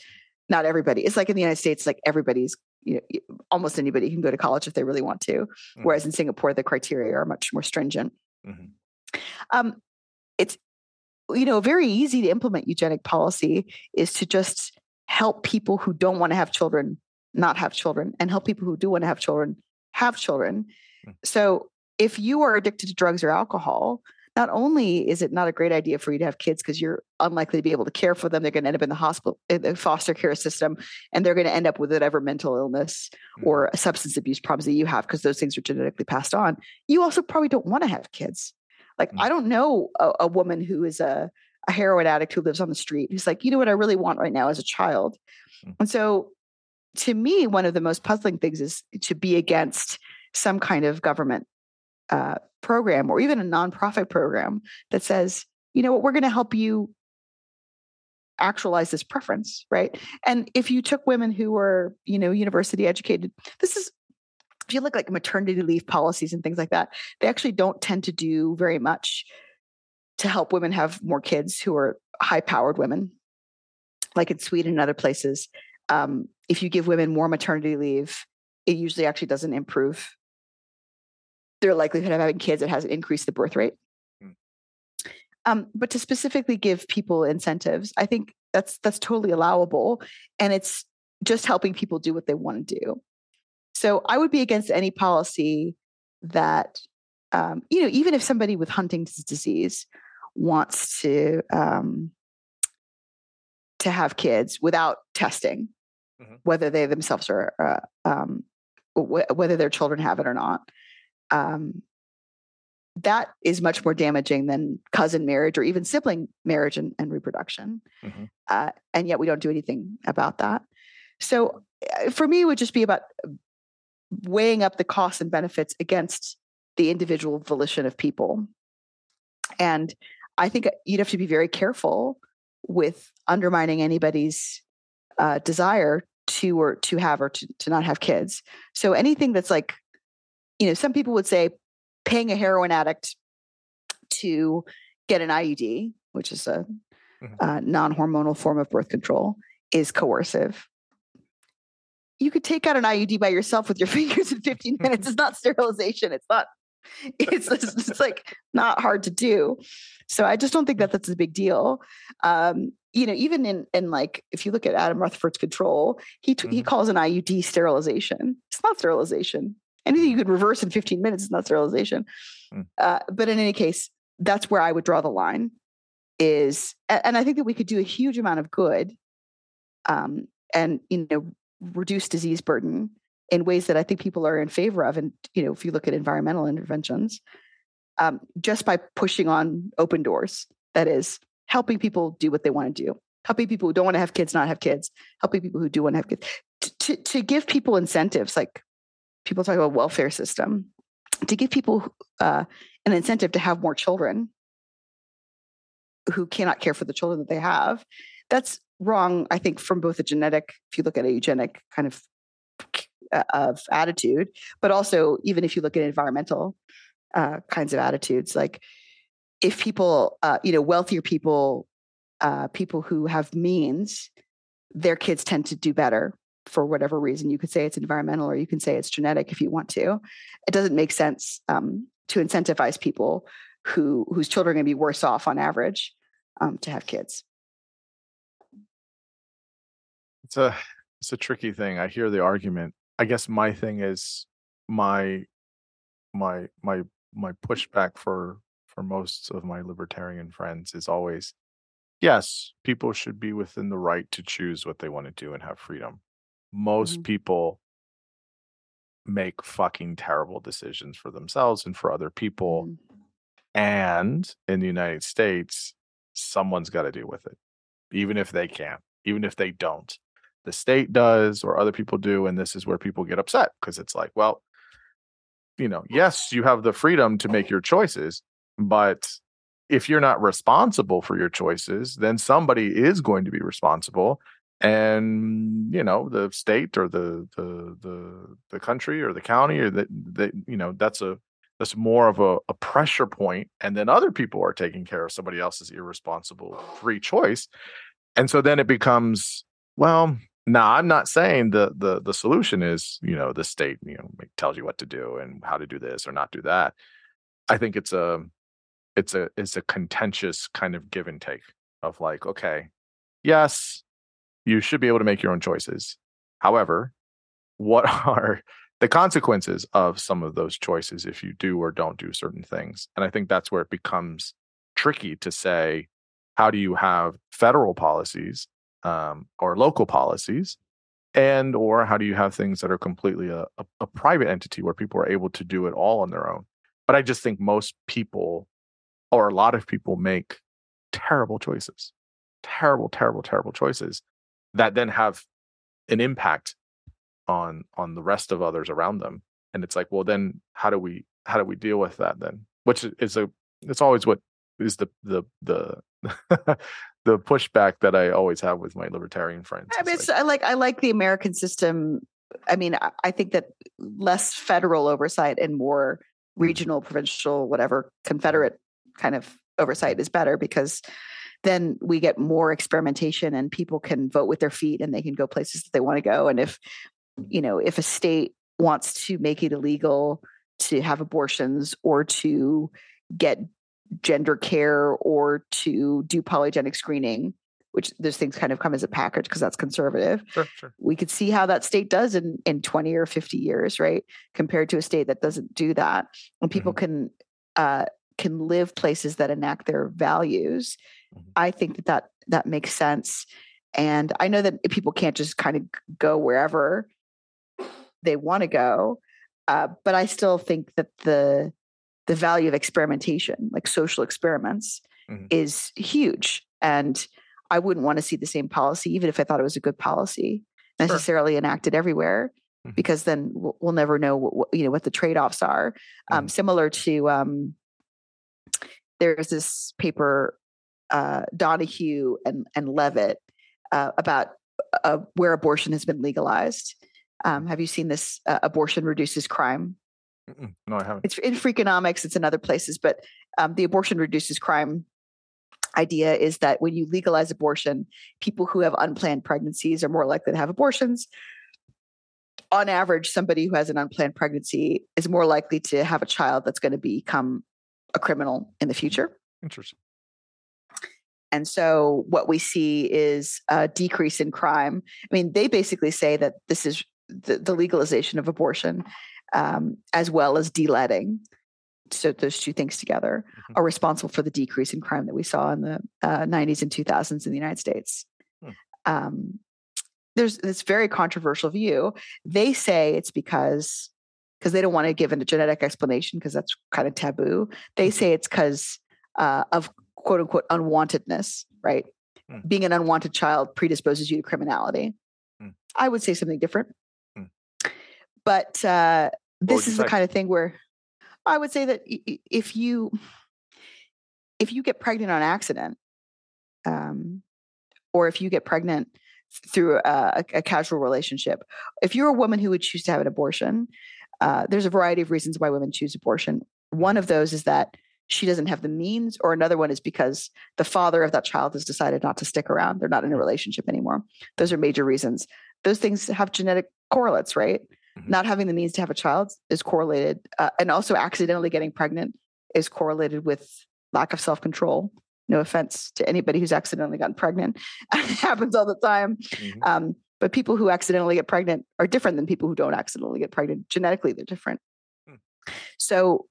not everybody. It's like in the United States, like everybody's you know, almost anybody can go to college if they really want to. Mm-hmm. Whereas in Singapore, the criteria are much more stringent. Mm-hmm. Um, it's you know very easy to implement eugenic policy is to just help people who don't want to have children not have children and help people who do want to have children have children. Mm-hmm. So if you are addicted to drugs or alcohol, not only is it not a great idea for you to have kids because you're unlikely to be able to care for them, they're going to end up in the hospital, in the foster care system, and they're going to end up with whatever mental illness mm-hmm. or substance abuse problems that you have because those things are genetically passed on. You also probably don't want to have kids. Like, mm-hmm. I don't know a, a woman who is a, a heroin addict who lives on the street who's like, you know what I really want right now as a child. Mm-hmm. And so, to me, one of the most puzzling things is to be against some kind of government uh, program or even a nonprofit program that says, you know what, we're going to help you actualize this preference, right? And if you took women who were, you know, university educated, this is if you look like maternity leave policies and things like that, they actually don't tend to do very much to help women have more kids who are high powered women, like in Sweden and other places. Um, if you give women more maternity leave, it usually actually doesn't improve their likelihood of having kids, it hasn't increased the birth rate. Mm. Um, but to specifically give people incentives, I think that's that's totally allowable, and it's just helping people do what they want to do. So I would be against any policy that, um, you know, even if somebody with Huntington's disease wants to um, to have kids without testing, mm-hmm. whether they themselves are, uh, um, w- whether their children have it or not um, that is much more damaging than cousin marriage or even sibling marriage and, and reproduction. Mm-hmm. Uh, and yet we don't do anything about that. So uh, for me, it would just be about weighing up the costs and benefits against the individual volition of people. And I think you'd have to be very careful with undermining anybody's uh, desire to or to have or to, to not have kids. So anything that's like you know, some people would say paying a heroin addict to get an IUD, which is a, mm-hmm. a non hormonal form of birth control, is coercive. You could take out an IUD by yourself with your fingers in 15 minutes. It's not sterilization. It's not, it's, it's, it's like not hard to do. So I just don't think that that's a big deal. Um, you know, even in in like if you look at Adam Rutherford's control, he t- mm-hmm. he calls an IUD sterilization. It's not sterilization anything you could reverse in 15 minutes is not sterilization. Mm. Uh, but in any case, that's where I would draw the line. Is and I think that we could do a huge amount of good, um, and you know, reduce disease burden in ways that I think people are in favor of. And you know, if you look at environmental interventions, um, just by pushing on open doors, that is helping people do what they want to do, helping people who don't want to have kids not have kids, helping people who do want to have kids, to, to, to give people incentives like people talk about welfare system. to give people uh, an incentive to have more children who cannot care for the children that they have. That's wrong, I think, from both a genetic, if you look at a eugenic kind of uh, of attitude, but also even if you look at environmental uh, kinds of attitudes, like if people, uh, you know, wealthier people, uh, people who have means, their kids tend to do better for whatever reason. You could say it's environmental, or you can say it's genetic if you want to. It doesn't make sense um, to incentivize people who whose children are going to be worse off on average um, to have kids. It's a it's a tricky thing. I hear the argument. I guess my thing is my my my my pushback for for most of my libertarian friends is always yes, people should be within the right to choose what they want to do and have freedom. Most mm-hmm. people make fucking terrible decisions for themselves and for other people. Mm-hmm. And in the United States, someone's got to deal with it, even if they can't, even if they don't. The state does, or other people do. And this is where people get upset because it's like, well, you know, yes, you have the freedom to make your choices, but if you're not responsible for your choices, then somebody is going to be responsible. And you know, the state or the the the the country or the county or that that you know, that's a that's more of a, a pressure point and then other people are taking care of somebody else's irresponsible free choice and so then it becomes well now i'm not saying the the the solution is you know the state you know tells you what to do and how to do this or not do that. I think it's a it's a it's a contentious kind of give and take of like okay yes you should be able to make your own choices however what are the consequences of some of those choices if you do or don't do certain things. And I think that's where it becomes tricky to say, how do you have federal policies um, or local policies? And or how do you have things that are completely a, a, a private entity where people are able to do it all on their own? But I just think most people or a lot of people make terrible choices, terrible, terrible, terrible choices that then have an impact on on the rest of others around them and it's like well then how do we how do we deal with that then which is a it's always what is the the the the pushback that I always have with my libertarian friends. I mean, it's, like, I like I like the American system. I mean, I, I think that less federal oversight and more mm-hmm. regional, provincial, whatever Confederate kind of oversight is better because then we get more experimentation and people can vote with their feet and they can go places that they want to go. And if you know, if a state wants to make it illegal to have abortions or to get gender care or to do polygenic screening, which those things kind of come as a package because that's conservative. Sure, sure. We could see how that state does in, in 20 or 50 years, right? Compared to a state that doesn't do that. And people mm-hmm. can uh, can live places that enact their values. Mm-hmm. I think that, that that makes sense. And I know that people can't just kind of go wherever they want to go. Uh, but I still think that the the value of experimentation, like social experiments, mm-hmm. is huge. And I wouldn't want to see the same policy, even if I thought it was a good policy, necessarily sure. enacted everywhere, mm-hmm. because then we'll, never know what, you know what the trade offs are. Um, mm-hmm. Similar to um, there's this paper, uh, Donohue and and Levitt uh, about uh, where abortion has been legalized, um, have you seen this? Uh, abortion reduces crime. Mm-mm. No, I haven't. It's in Freakonomics. It's in other places, but um, the abortion reduces crime idea is that when you legalize abortion, people who have unplanned pregnancies are more likely to have abortions. On average, somebody who has an unplanned pregnancy is more likely to have a child that's going to become a criminal in the future. Interesting. And so what we see is a decrease in crime. I mean, they basically say that this is the, the legalization of abortion um, as well as deleading so those two things together mm-hmm. are responsible for the decrease in crime that we saw in the uh, 90s and 2000s in the united states hmm. um, there's this very controversial view they say it's because because they don't want to give a genetic explanation because that's kind of taboo they mm-hmm. say it's because uh, of quote unquote unwantedness right hmm. being an unwanted child predisposes you to criminality hmm. i would say something different but uh, this is the kind of thing where I would say that if you if you get pregnant on accident, um, or if you get pregnant through a, a, casual relationship, if you're a woman who would choose to have an abortion, uh, there's a variety of reasons why women choose abortion. One of those is that she doesn't have the means, or another one is because the father of that child has decided not to stick around. They're not in a relationship anymore. Those are major reasons. Those things have genetic correlates, right? Mm-hmm. Not having the means to have a child is correlated, uh, and also accidentally getting pregnant is correlated with lack of self control. No offense to anybody who's accidentally gotten pregnant, it happens all the time. Mm-hmm. Um, but people who accidentally get pregnant are different than people who don't accidentally get pregnant. Genetically, they're different. Hmm. So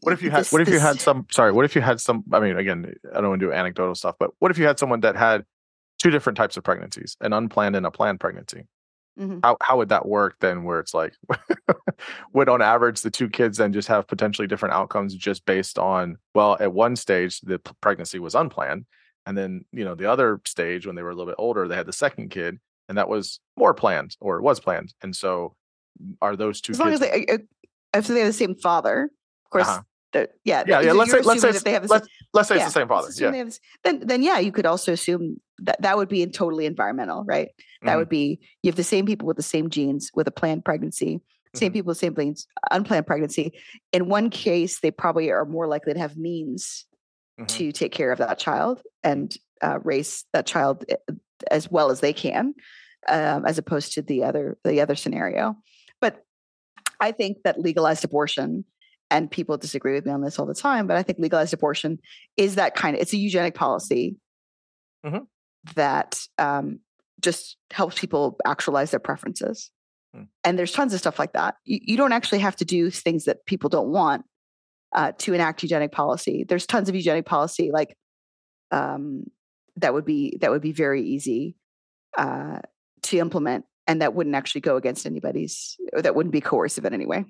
what if you had this, what if you had some sorry, what if you had some I mean again, I don't want to do anecdotal stuff, but what if you had someone that had two different types of pregnancies, an unplanned and a planned pregnancy? Mm-hmm. How how would that work then where it's like would on average the two kids then just have potentially different outcomes just based on well at one stage the pregnancy was unplanned and then you know the other stage when they were a little bit older they had the second kid and that was more planned or was planned and so are those two as long as they uh, if they have the same father of course uh-huh yeah, yeah, yeah. Let's say, let's say, they have let's, let's say yeah, it's the same father. Yeah. This, then, then yeah, you could also assume that that would be totally environmental, right? That mm-hmm. would be you have the same people with the same genes with a planned pregnancy, same mm-hmm. people with same genes, unplanned pregnancy. In one case, they probably are more likely to have means mm-hmm. to take care of that child and uh, raise that child eh, as well as they can, um, as opposed to the other the other scenario. But I think that legalized abortion and people disagree with me on this all the time, but I think legalized abortion is that kind of it's a eugenic policy mm-hmm. that um, just helps people actualize their preferences. Mm. And there's tons of stuff like that. You, you, don't actually have to do things that people don't want uh, to enact eugenic policy. There's tons of eugenic policy like um, that would be that would be very easy uh, to implement, and that wouldn't actually go against anybody's, or that wouldn't be coercive in any way.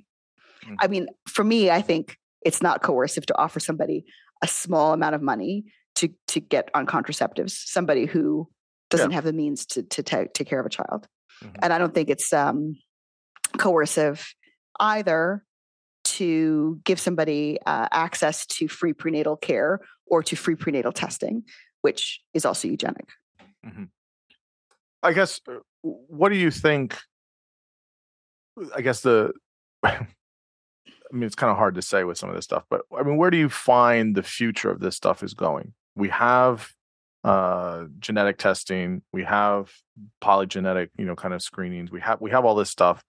Mm-hmm. I mean, for me, I think it's not coercive to offer somebody a small amount of money to to get on contraceptives. Somebody who doesn't yeah. have the means to to take, take care of a child, mm-hmm. and I don't think it's um, coercive either to give somebody uh, access to free prenatal care or to free prenatal testing, which is also eugenic. Mm-hmm. I guess. Uh, what do you think? I guess the I mean, it's kind of hard to say with some of this stuff, but I mean, where do you find the future of this stuff is going? We have uh, genetic testing, we have polygenetic, you know, kind of screenings. We have we have all this stuff.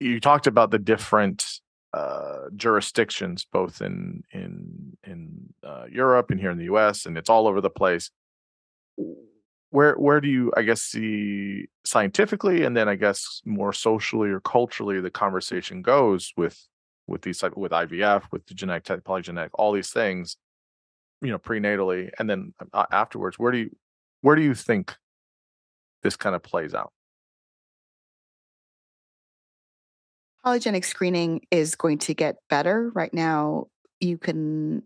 You talked about the different uh, jurisdictions, both in in in uh, Europe and here in the U.S., and it's all over the place. Where where do you, I guess, see scientifically, and then I guess more socially or culturally, the conversation goes with with these type with IVF, with the genetic polygenetic, all these things, you know, prenatally, and then uh, afterwards. Where do you where do you think this kind of plays out? Polygenic screening is going to get better. Right now, you can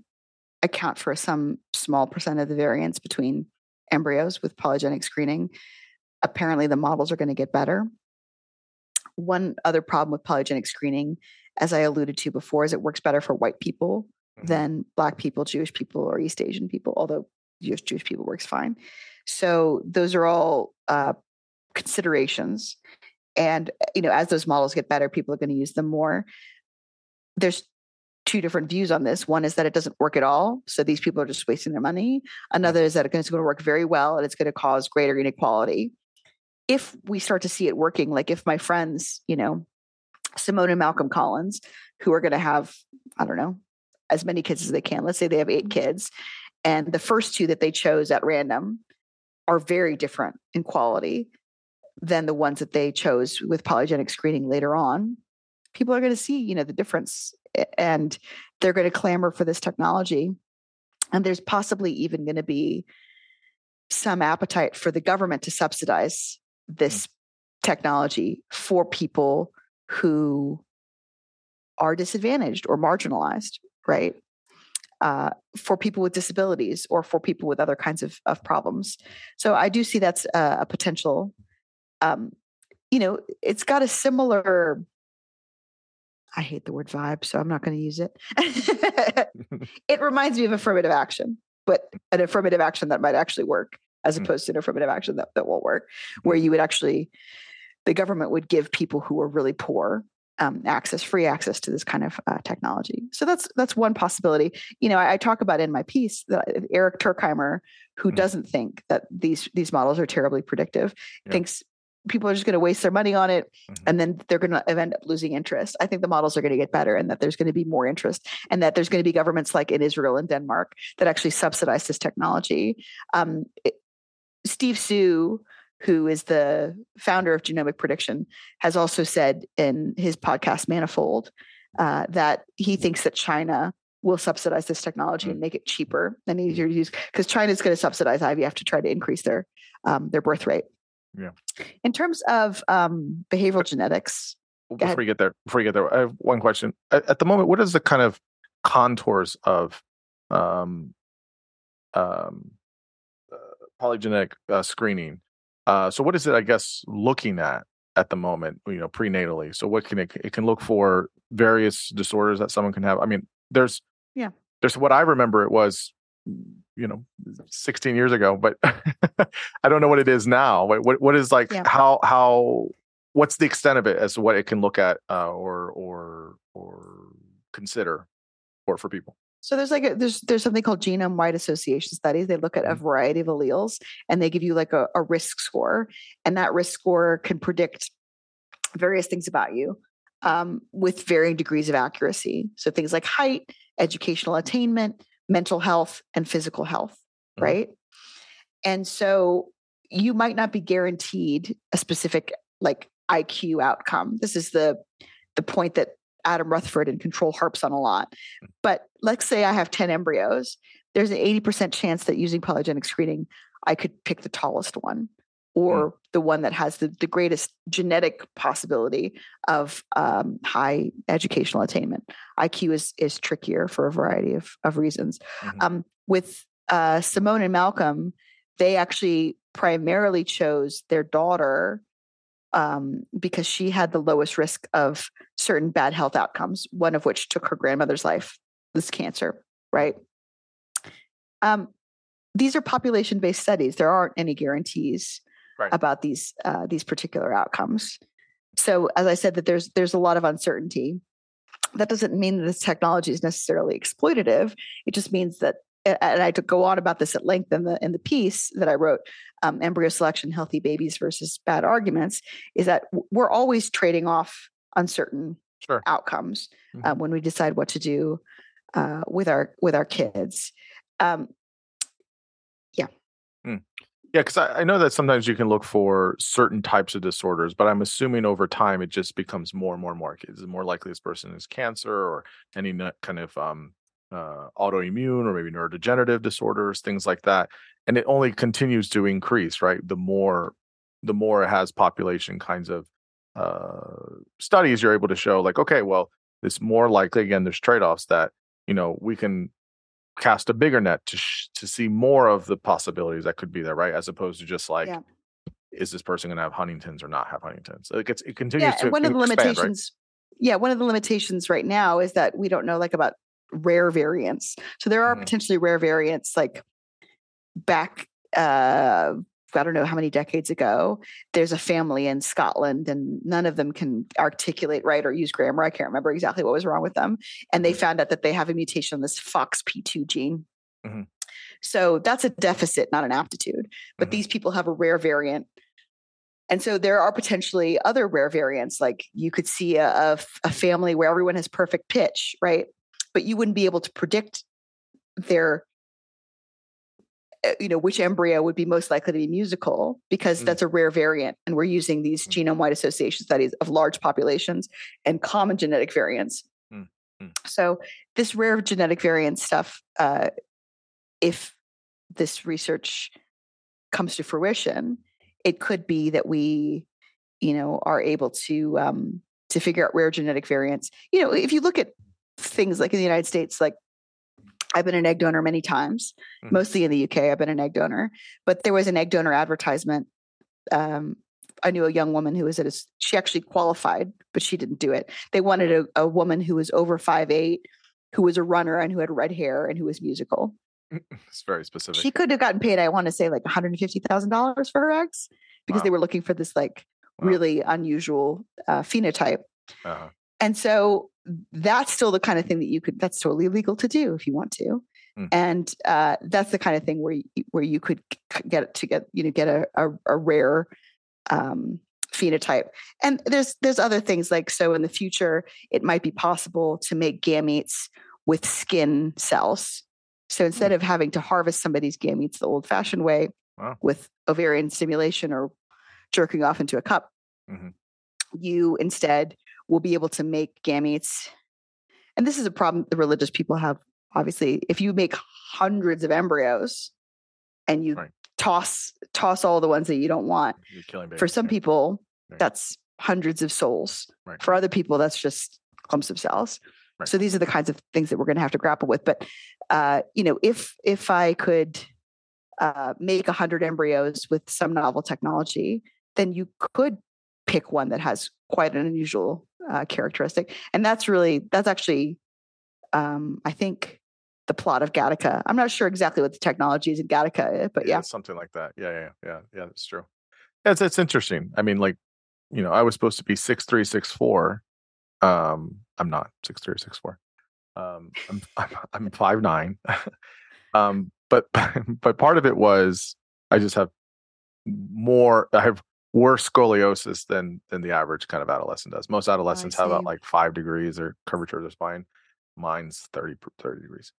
account for some small percent of the variance between embryos with polygenic screening. Apparently, the models are going to get better. One other problem with polygenic screening as I alluded to before, is it works better for white people mm-hmm. than black people, Jewish people, or East Asian people, although Jewish, Jewish people works fine. So those are all uh, considerations. And you know, as those models get better, people are going to use them more. There's two different views on this. One is that it doesn't work at all, so these people are just wasting their money. Another is that it's going to work very well and it's going to cause greater inequality. If we start to see it working, like if my friends, you know, Simone and Malcolm Collins, who are going to have, I don't know, as many kids as they can. Let's say they have eight kids. And the first two that they chose at random are very different in quality than the ones that they chose with polygenic screening later on. People are going to see, you know, the difference and they're going to clamor for this technology. And there's possibly even going to be some appetite for the government to subsidize this mm. technology for people who are disadvantaged or marginalized, right? Uh, for people with disabilities or for people with other kinds of, of problems. So I do see that's a, a potential. Um, you know, it's got a similar I hate the word vibe, so I'm not going to use it. it reminds me of affirmative action, but an affirmative action that might actually work as Mm. opposed to an affirmative action that, that won't work, where you would actually, the government would give people who are really poor um, access, free access to this kind of uh, technology. So that's that's one possibility. You know, I, I talk about in my piece that Eric Turkheimer, who Mhm. doesn't think that these these models are terribly predictive, Yeah. thinks people are just going to waste their money on it Mhm. and then they're going to end up losing interest. I think the models are going to get better and that there's going to be more interest and that there's going to be governments like in Israel and Denmark that actually subsidize this technology. Um, it- Steve Hsu, who is the founder of Genomic Prediction, has also said in his podcast Manifold uh, that he thinks that China will subsidize this technology Mm. and make it cheaper and easier to use because China is going to subsidize IVF to try to increase their um, their birth rate. Yeah. In terms of um, behavioral genetics, Well, Go ahead. before you get there, before you get there, I have one question. At, at the moment, what is the kind of contours of um, um, uh, polygenetic uh, screening? Uh, so, what is it? I guess looking at at the moment, you know, prenatally. So, what can it? It can look for various disorders that someone can have. I mean, there's Yeah. there's what I remember. It was you know 16 years ago but i don't know what it is now what what, is like Yeah. how how what's the extent of it as to what it can look at uh, or or or consider for for people So there's like a, there's there's something called genome wide association studies. They look at a Mhm. variety of alleles and they give you like a, a risk score, and that risk score can predict various things about you um, with varying degrees of accuracy. So things like height, educational attainment, mental health, and physical health, Mhm. right? And so you might not be guaranteed a specific like IQ outcome. This is the the point that Adam Rutherford in Control harps on a lot. But let's say I have 10 embryos, there's an 80% chance that using polygenic screening, I could pick the tallest one or the one that has the, the greatest genetic possibility of um, high educational attainment. IQ is, is trickier for a variety of, of reasons. Mhm. Um, with uh, Simone and Malcolm, they actually primarily chose their daughter um, because she had the lowest risk of certain bad health outcomes, one of which took her grandmother's life, this cancer, right? Um, these are population based studies. There aren't any guarantees Right. about these uh, these particular outcomes. So, as I said, that there's there's a lot of uncertainty. That doesn't mean that this technology is necessarily exploitative. It just means that, and I go on about this at length in the in the piece that I wrote, um, embryo selection, healthy babies versus bad arguments, is that we're always trading off uncertain sure outcomes Mhm. uh, when we decide what to do uh, with our with our kids. Um, yeah because I, I know that sometimes you can look for certain types of disorders but i'm assuming over time it just becomes more and more and more is it more likely this person is cancer or any kind of um uh, autoimmune or maybe neurodegenerative disorders things like that and it only continues to increase right? The more the more it has population kinds of uh studies you're able to show like okay well it's more likely again there's trade-offs that you know we can cast a bigger net to sh- to see more of the possibilities that could be there right as opposed to just like Yeah. is this person going to have huntington's or not have huntington's it gets it continues yeah, to one of the expand, right? limitations. Yeah, one of the limitations right now is that we don't know like about rare variants. So there are Mhm. potentially rare variants like back uh I don't know how many decades ago, there's a family in Scotland and none of them can articulate right or use grammar. I can't remember exactly what was wrong with them. And they Mhm. found out that they have a mutation on this FOXP2 gene. Mhm. So that's a deficit, not an aptitude. But Mhm. these people have a rare variant. And so there are potentially other rare variants. Like you could see a family where everyone has perfect pitch, right? But you wouldn't be able to predict their you know which embryo would be most likely to be musical because Mm. that's a rare variant and we're using these Mm. genome wide association studies of large populations and common genetic variants Mm. Mm. so this rare genetic variant stuff uh, if this research comes to fruition it could be that we you know are able to um, to figure out rare genetic variants you know if you look at things like in the united states like I've been an egg donor many times, Mhm. mostly in the UK. I've been an egg donor, but there was an egg donor advertisement um, I knew a young woman who was at a, she actually qualified, but she didn't do it. They wanted a, a woman who was over five eight, who was a runner and who had red hair and who was musical. It's very specific. She could have gotten paid, I want to say, like one hundred and fifty thousand dollars for her eggs because Wow. they were looking for this like Wow. really unusual uh, phenotype. uh-huh. And so that's still the kind of thing that you could. That's totally legal to do if you want to. Mm. And uh, that's the kind of thing where you, where you could get to get you know get a a, a rare um, phenotype. And there's there's other things like so in the future it might be possible to make gametes with skin cells. So instead of having to harvest somebody's gametes the old-fashioned way Wow. with ovarian stimulation or jerking off into a cup, Mhm. you instead will be able to make gametes. And this is a problem the religious people have. Obviously, if you make hundreds of embryos and you Right. toss toss all the ones that you don't want, for some yeah. people Right. that's hundreds of souls. Right. For other people, that's just clumps of cells. So these are the kinds of things that we're going to have to grapple with. But uh, you know, if if I could uh, make a hundred embryos with some novel technology, then you could pick one that has quite an unusual uh, characteristic, and that's really that's actually, um, I think, the plot of Gattaca. I'm not sure exactly what the technology is in Gattaca, but yeah, it's something like that. Yeah, yeah, yeah, yeah. That's true. Yeah, it's it's interesting. I mean, like, you know, I was supposed to be six three, six four. Um, I'm not six three or six four. Um, I'm I'm I'm five nine. um, but but part of it was I just have more. I have worse scoliosis than than the average kind of adolescent does. Most adolescents have about like five degrees or curvature of the spine. Mine's 30, 30 degrees.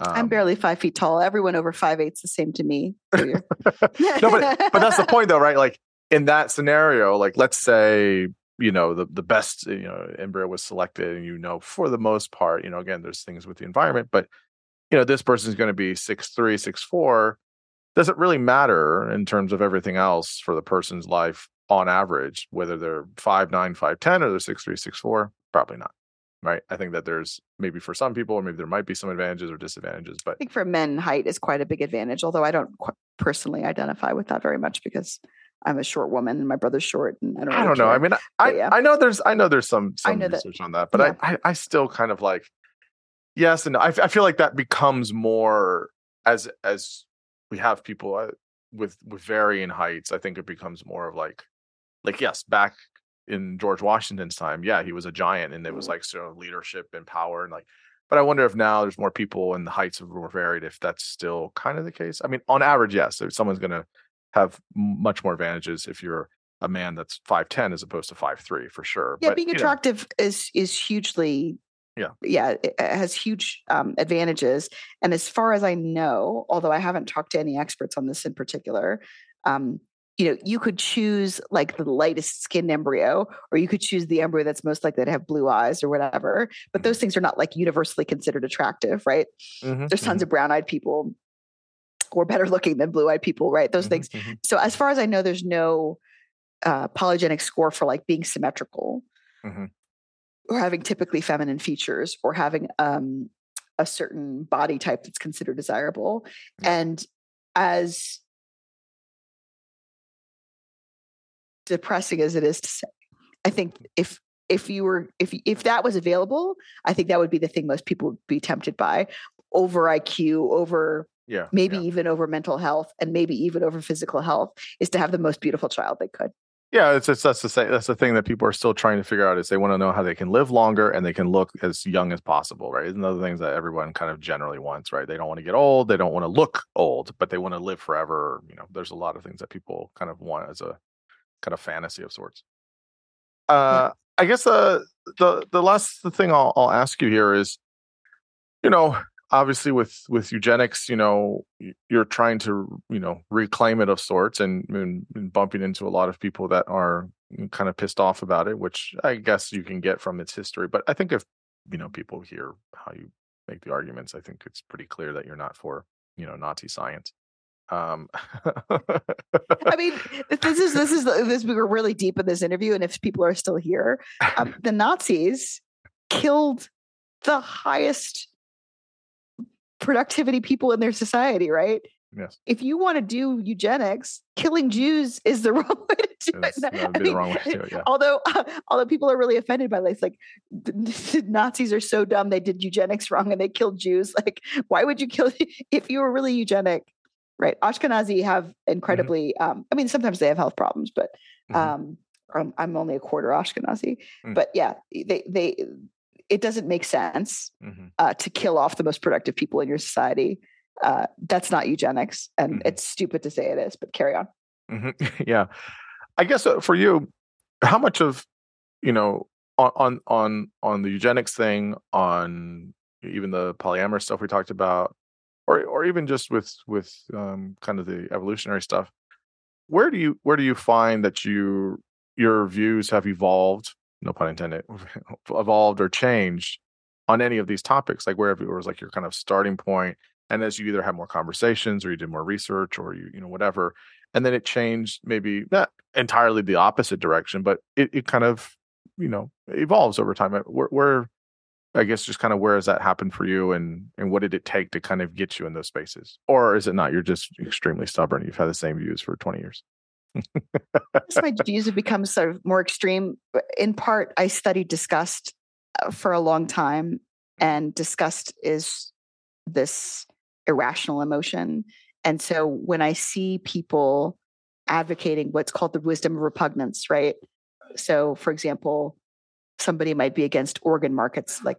I'm Um, barely five feet tall. Everyone over five eight's the same to me. No, but but that's the point though, right? Like in that scenario, like let's say you know the the best you know embryo was selected, and you know for the most part, you know again, there's things with the environment, but you know this person's going to be six three, six four. Doesn't really matter in terms of everything else for the person's life on average, whether they're five nine, five ten, or they're six three, six four. Probably not, right? I think that there's maybe for some people, or maybe there might be some advantages or disadvantages, but I think for men, height is quite a big advantage. Although I don't personally identify with that very much because I'm a short woman and my brother's short, and I don't. I don't know. I mean, I, yeah. I know there's I know there's some I some know that- research on that, but yeah. I, I I still kind of like yes, and I, I feel like that becomes more as as we have people uh, with with varying heights. I think it becomes more of like like yes, back in George Washington's time, yeah, he was a giant, and it was like sort of leadership and power and like. But I wonder if now there's more people and the heights are more varied. If that's still kind of the case. I mean, on average, yes, if someone's going to have much more advantages if you're a man that's 5'10 as opposed to 5'3 for sure. yeah, But, being you know, attractive is is hugely. Yeah. yeah, it has huge um, advantages. And as far as I know, although I haven't talked to any experts on this in particular, um, you know, you could choose like the lightest skinned embryo, or you could choose the embryo that's most likely to have blue eyes or whatever. But those things are not like universally considered attractive, right? mhm, There's tons mhm, of brown eyed people who are better looking than blue eyed people, right? Those mhm, things. mhm. So as far as I know, there's no uh, polygenic score for like being symmetrical Mhm. Or having typically feminine features or having um, a certain body type that's considered desirable. And as depressing as it is to say, I think if if you were if if that was available, I think that would be the thing most people would be tempted by over IQ, over Yeah. maybe yeah. even over mental health and maybe even over physical health is to have the most beautiful child they could. Yeah, it's, it's that's the sa- that's the thing that people are still trying to figure out is they want to know how they can live longer and they can look as young as possible, right? It's another things that everyone kind of generally wants, right? They don't want to get old, they don't want to look old, but they want to live forever. You know, there's a lot of things that people kind of want as a kind of fantasy of sorts. Uh, I guess uh, the the last thing I'll I'll ask you here is, you know, obviously with with eugenics you know you're trying to you know reclaim it of sorts and, and, and bumping into a lot of people that are kind of pissed off about it which i guess you can get from its history. But i think if you know people hear how you make the arguments i think it's pretty clear that you're not for you know nazi science. Um I mean, this is this is this we were really deep in this interview, and if people are still here, um, the Nazis killed the highest productivity people in their society, right? Yes. If you want to do eugenics, killing Jews is the wrong way to do Yes, it. that would I be the wrong way to do it, yeah. Although, although people are really offended by this, like the Nazis are so dumb they did eugenics wrong and they killed Jews. Like, why would you kill if you were really eugenic? Right? Ashkenazi have incredibly. Um, I mean, sometimes they have health problems, but Mhm. um, I'm, I'm only a quarter Ashkenazi. Mm. But yeah, they they it doesn't make sense Mhm. uh, to kill off the most productive people in your society. Uh, that's not eugenics, and Mhm. it's stupid to say it is. But carry on. Mhm. yeah i guess uh, for you how much of you know on on on on the eugenics thing on even the polyamorous stuff we talked about or or even just with with um kind of the evolutionary stuff where do you where do you find that you your views have evolved no pun intended evolved or changed on any of these topics like wherever it was like your kind of starting point. and as you either had more conversations or you did more research or you you know whatever and then it changed maybe not entirely the opposite direction but it, it kind of you know evolves over time where, where i guess just kind of where has that happened for you and and what did it take to kind of get you in those spaces or is it not you're just extremely stubborn you've had the same views for 20 years my views have become sort of more extreme. In part, I studied disgust uh, for a long time, and disgust is this irrational emotion. And so when I see people advocating what's called the wisdom of repugnance, right? So, for example, somebody might be against organ markets, like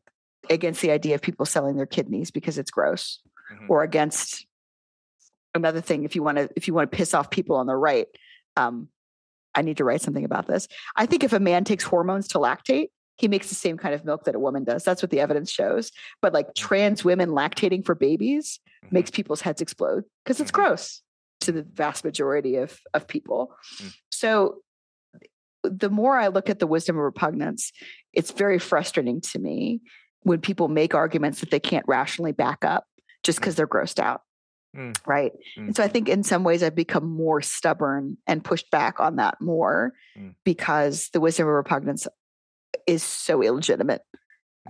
against the idea of people selling their kidneys because it's gross, Mhm. or against another thing if you want to if you want to piss off people on the right um i need to write something about this. I think if a man takes hormones to lactate he makes the same kind of milk that a woman does. That's what the evidence shows. But like trans women lactating for babies Mhm. makes people's heads explode because it's Mhm. gross to the vast majority of of people. Mm. so the more i look at the wisdom of repugnance it's very frustrating to me when people make arguments that they can't rationally back up just because they're grossed out Mm. right Mm. and so i think in some ways i've become more stubborn and pushed back on that more Mm. because the wisdom of repugnance is so illegitimate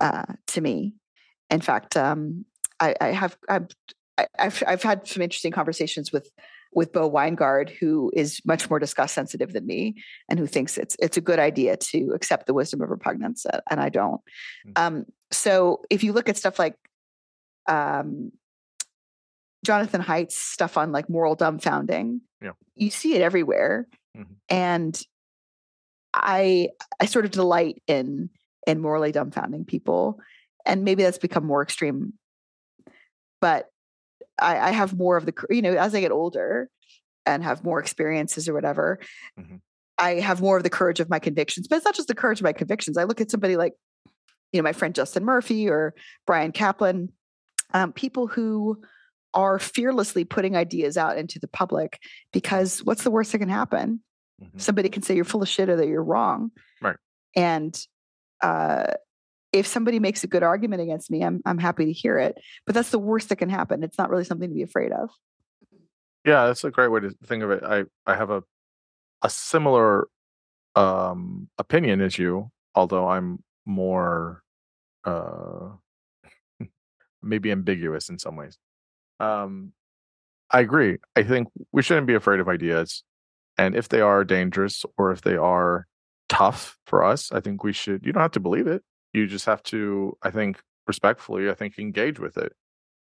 Mm. uh, to me in fact um, I, I have I've, I- I've I've had some interesting conversations with with Bo Winegard, who is much more disgust sensitive than me, and who thinks it's it's a good idea to accept the wisdom of repugnance, uh, and I don't. Mm. Um, so if you look at stuff like um, Jonathan Haidt's stuff on like moral dumbfounding, Yeah. you see it everywhere, Mhm. and I I sort of delight in in morally dumbfounding people, and maybe that's become more extreme. But I, I have more of the you know as I get older and have more experiences or whatever, Mhm. I have more of the courage of my convictions. But it's not just the courage of my convictions. I look at somebody like you know my friend Justin Murphy or Bryan Caplan, um, people who are fearlessly putting ideas out into the public because what's the worst that can happen? Mhm. somebody can say you're full of shit or that you're wrong. Right. And uh, if somebody makes a good argument against me, I'm I'm happy to hear it. But that's the worst that can happen. It's not really something to be afraid of. Yeah, that's a great way to think of it. I I have a a similar um opinion as you, although I'm more uh maybe ambiguous in some ways. Um I agree. I think we shouldn't be afraid of ideas. And if they are dangerous or if they are tough for us, I think we should you don't have to believe it. You just have to, I think, respectfully, I think engage with it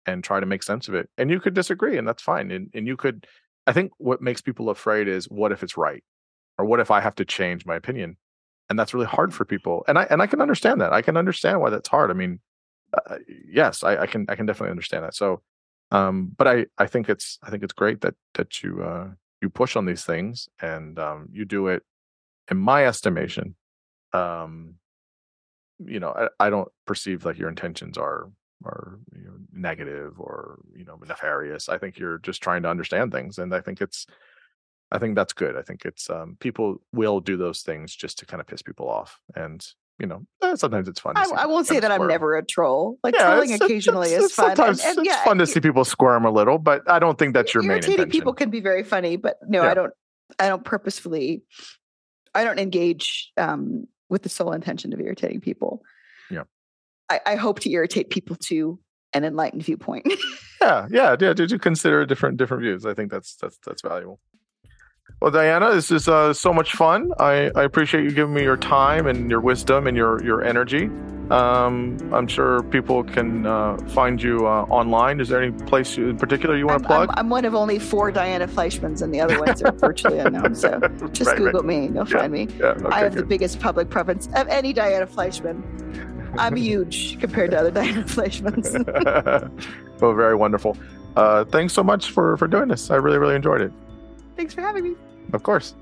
and try to make sense of it. And you could disagree, and that's fine. And and you could I think what makes people afraid is what if it's right? Or what if I have to change my opinion? And that's really hard for people. And I and I can understand that. I can understand why that's hard. I mean, uh, yes, I, I can I can definitely understand that. So um but I I think it's I think it's great that that you uh you push on these things and um you do it in my estimation um you know I, I don't perceive like your intentions are are you know, negative or you know nefarious. I think you're just trying to understand things and i think it's i think that's good. I think it's um people will do those things just to kind of piss people off and you know eh, sometimes it's fun I, I won't say that I'm never a troll. Like Yeah, trolling it's- it's- occasionally it's- is fun. Sometimes and, and it's fun to see people squirm a little, but I don't think that's your main irritating intention. people can be very funny, but no, Yeah. I don't. I don't purposefully. I don't engage um, with the sole intention of irritating people. Yeah. I, I hope to irritate people too an enlightened viewpoint. yeah, yeah, yeah. Did you consider different different views? I think that's that's that's valuable. Well, Diana, this is uh, so much fun. I, I appreciate you giving me your time and your wisdom and your your energy. Um, I'm sure people can uh, find you uh, online. Is there any place in particular you want to plug? I'm, I'm, one of only four Diana Fleischmans, and the other ones are virtually unknown. So just right, Google right. me, you'll yeah. find me. Yeah, okay, I have good. the biggest public presence of any Diana Fleischman. I'm huge compared to other Diana Fleischmans. well, very wonderful. Uh, thanks so much for for doing this. I really really enjoyed it. Thanks for having me. Of course.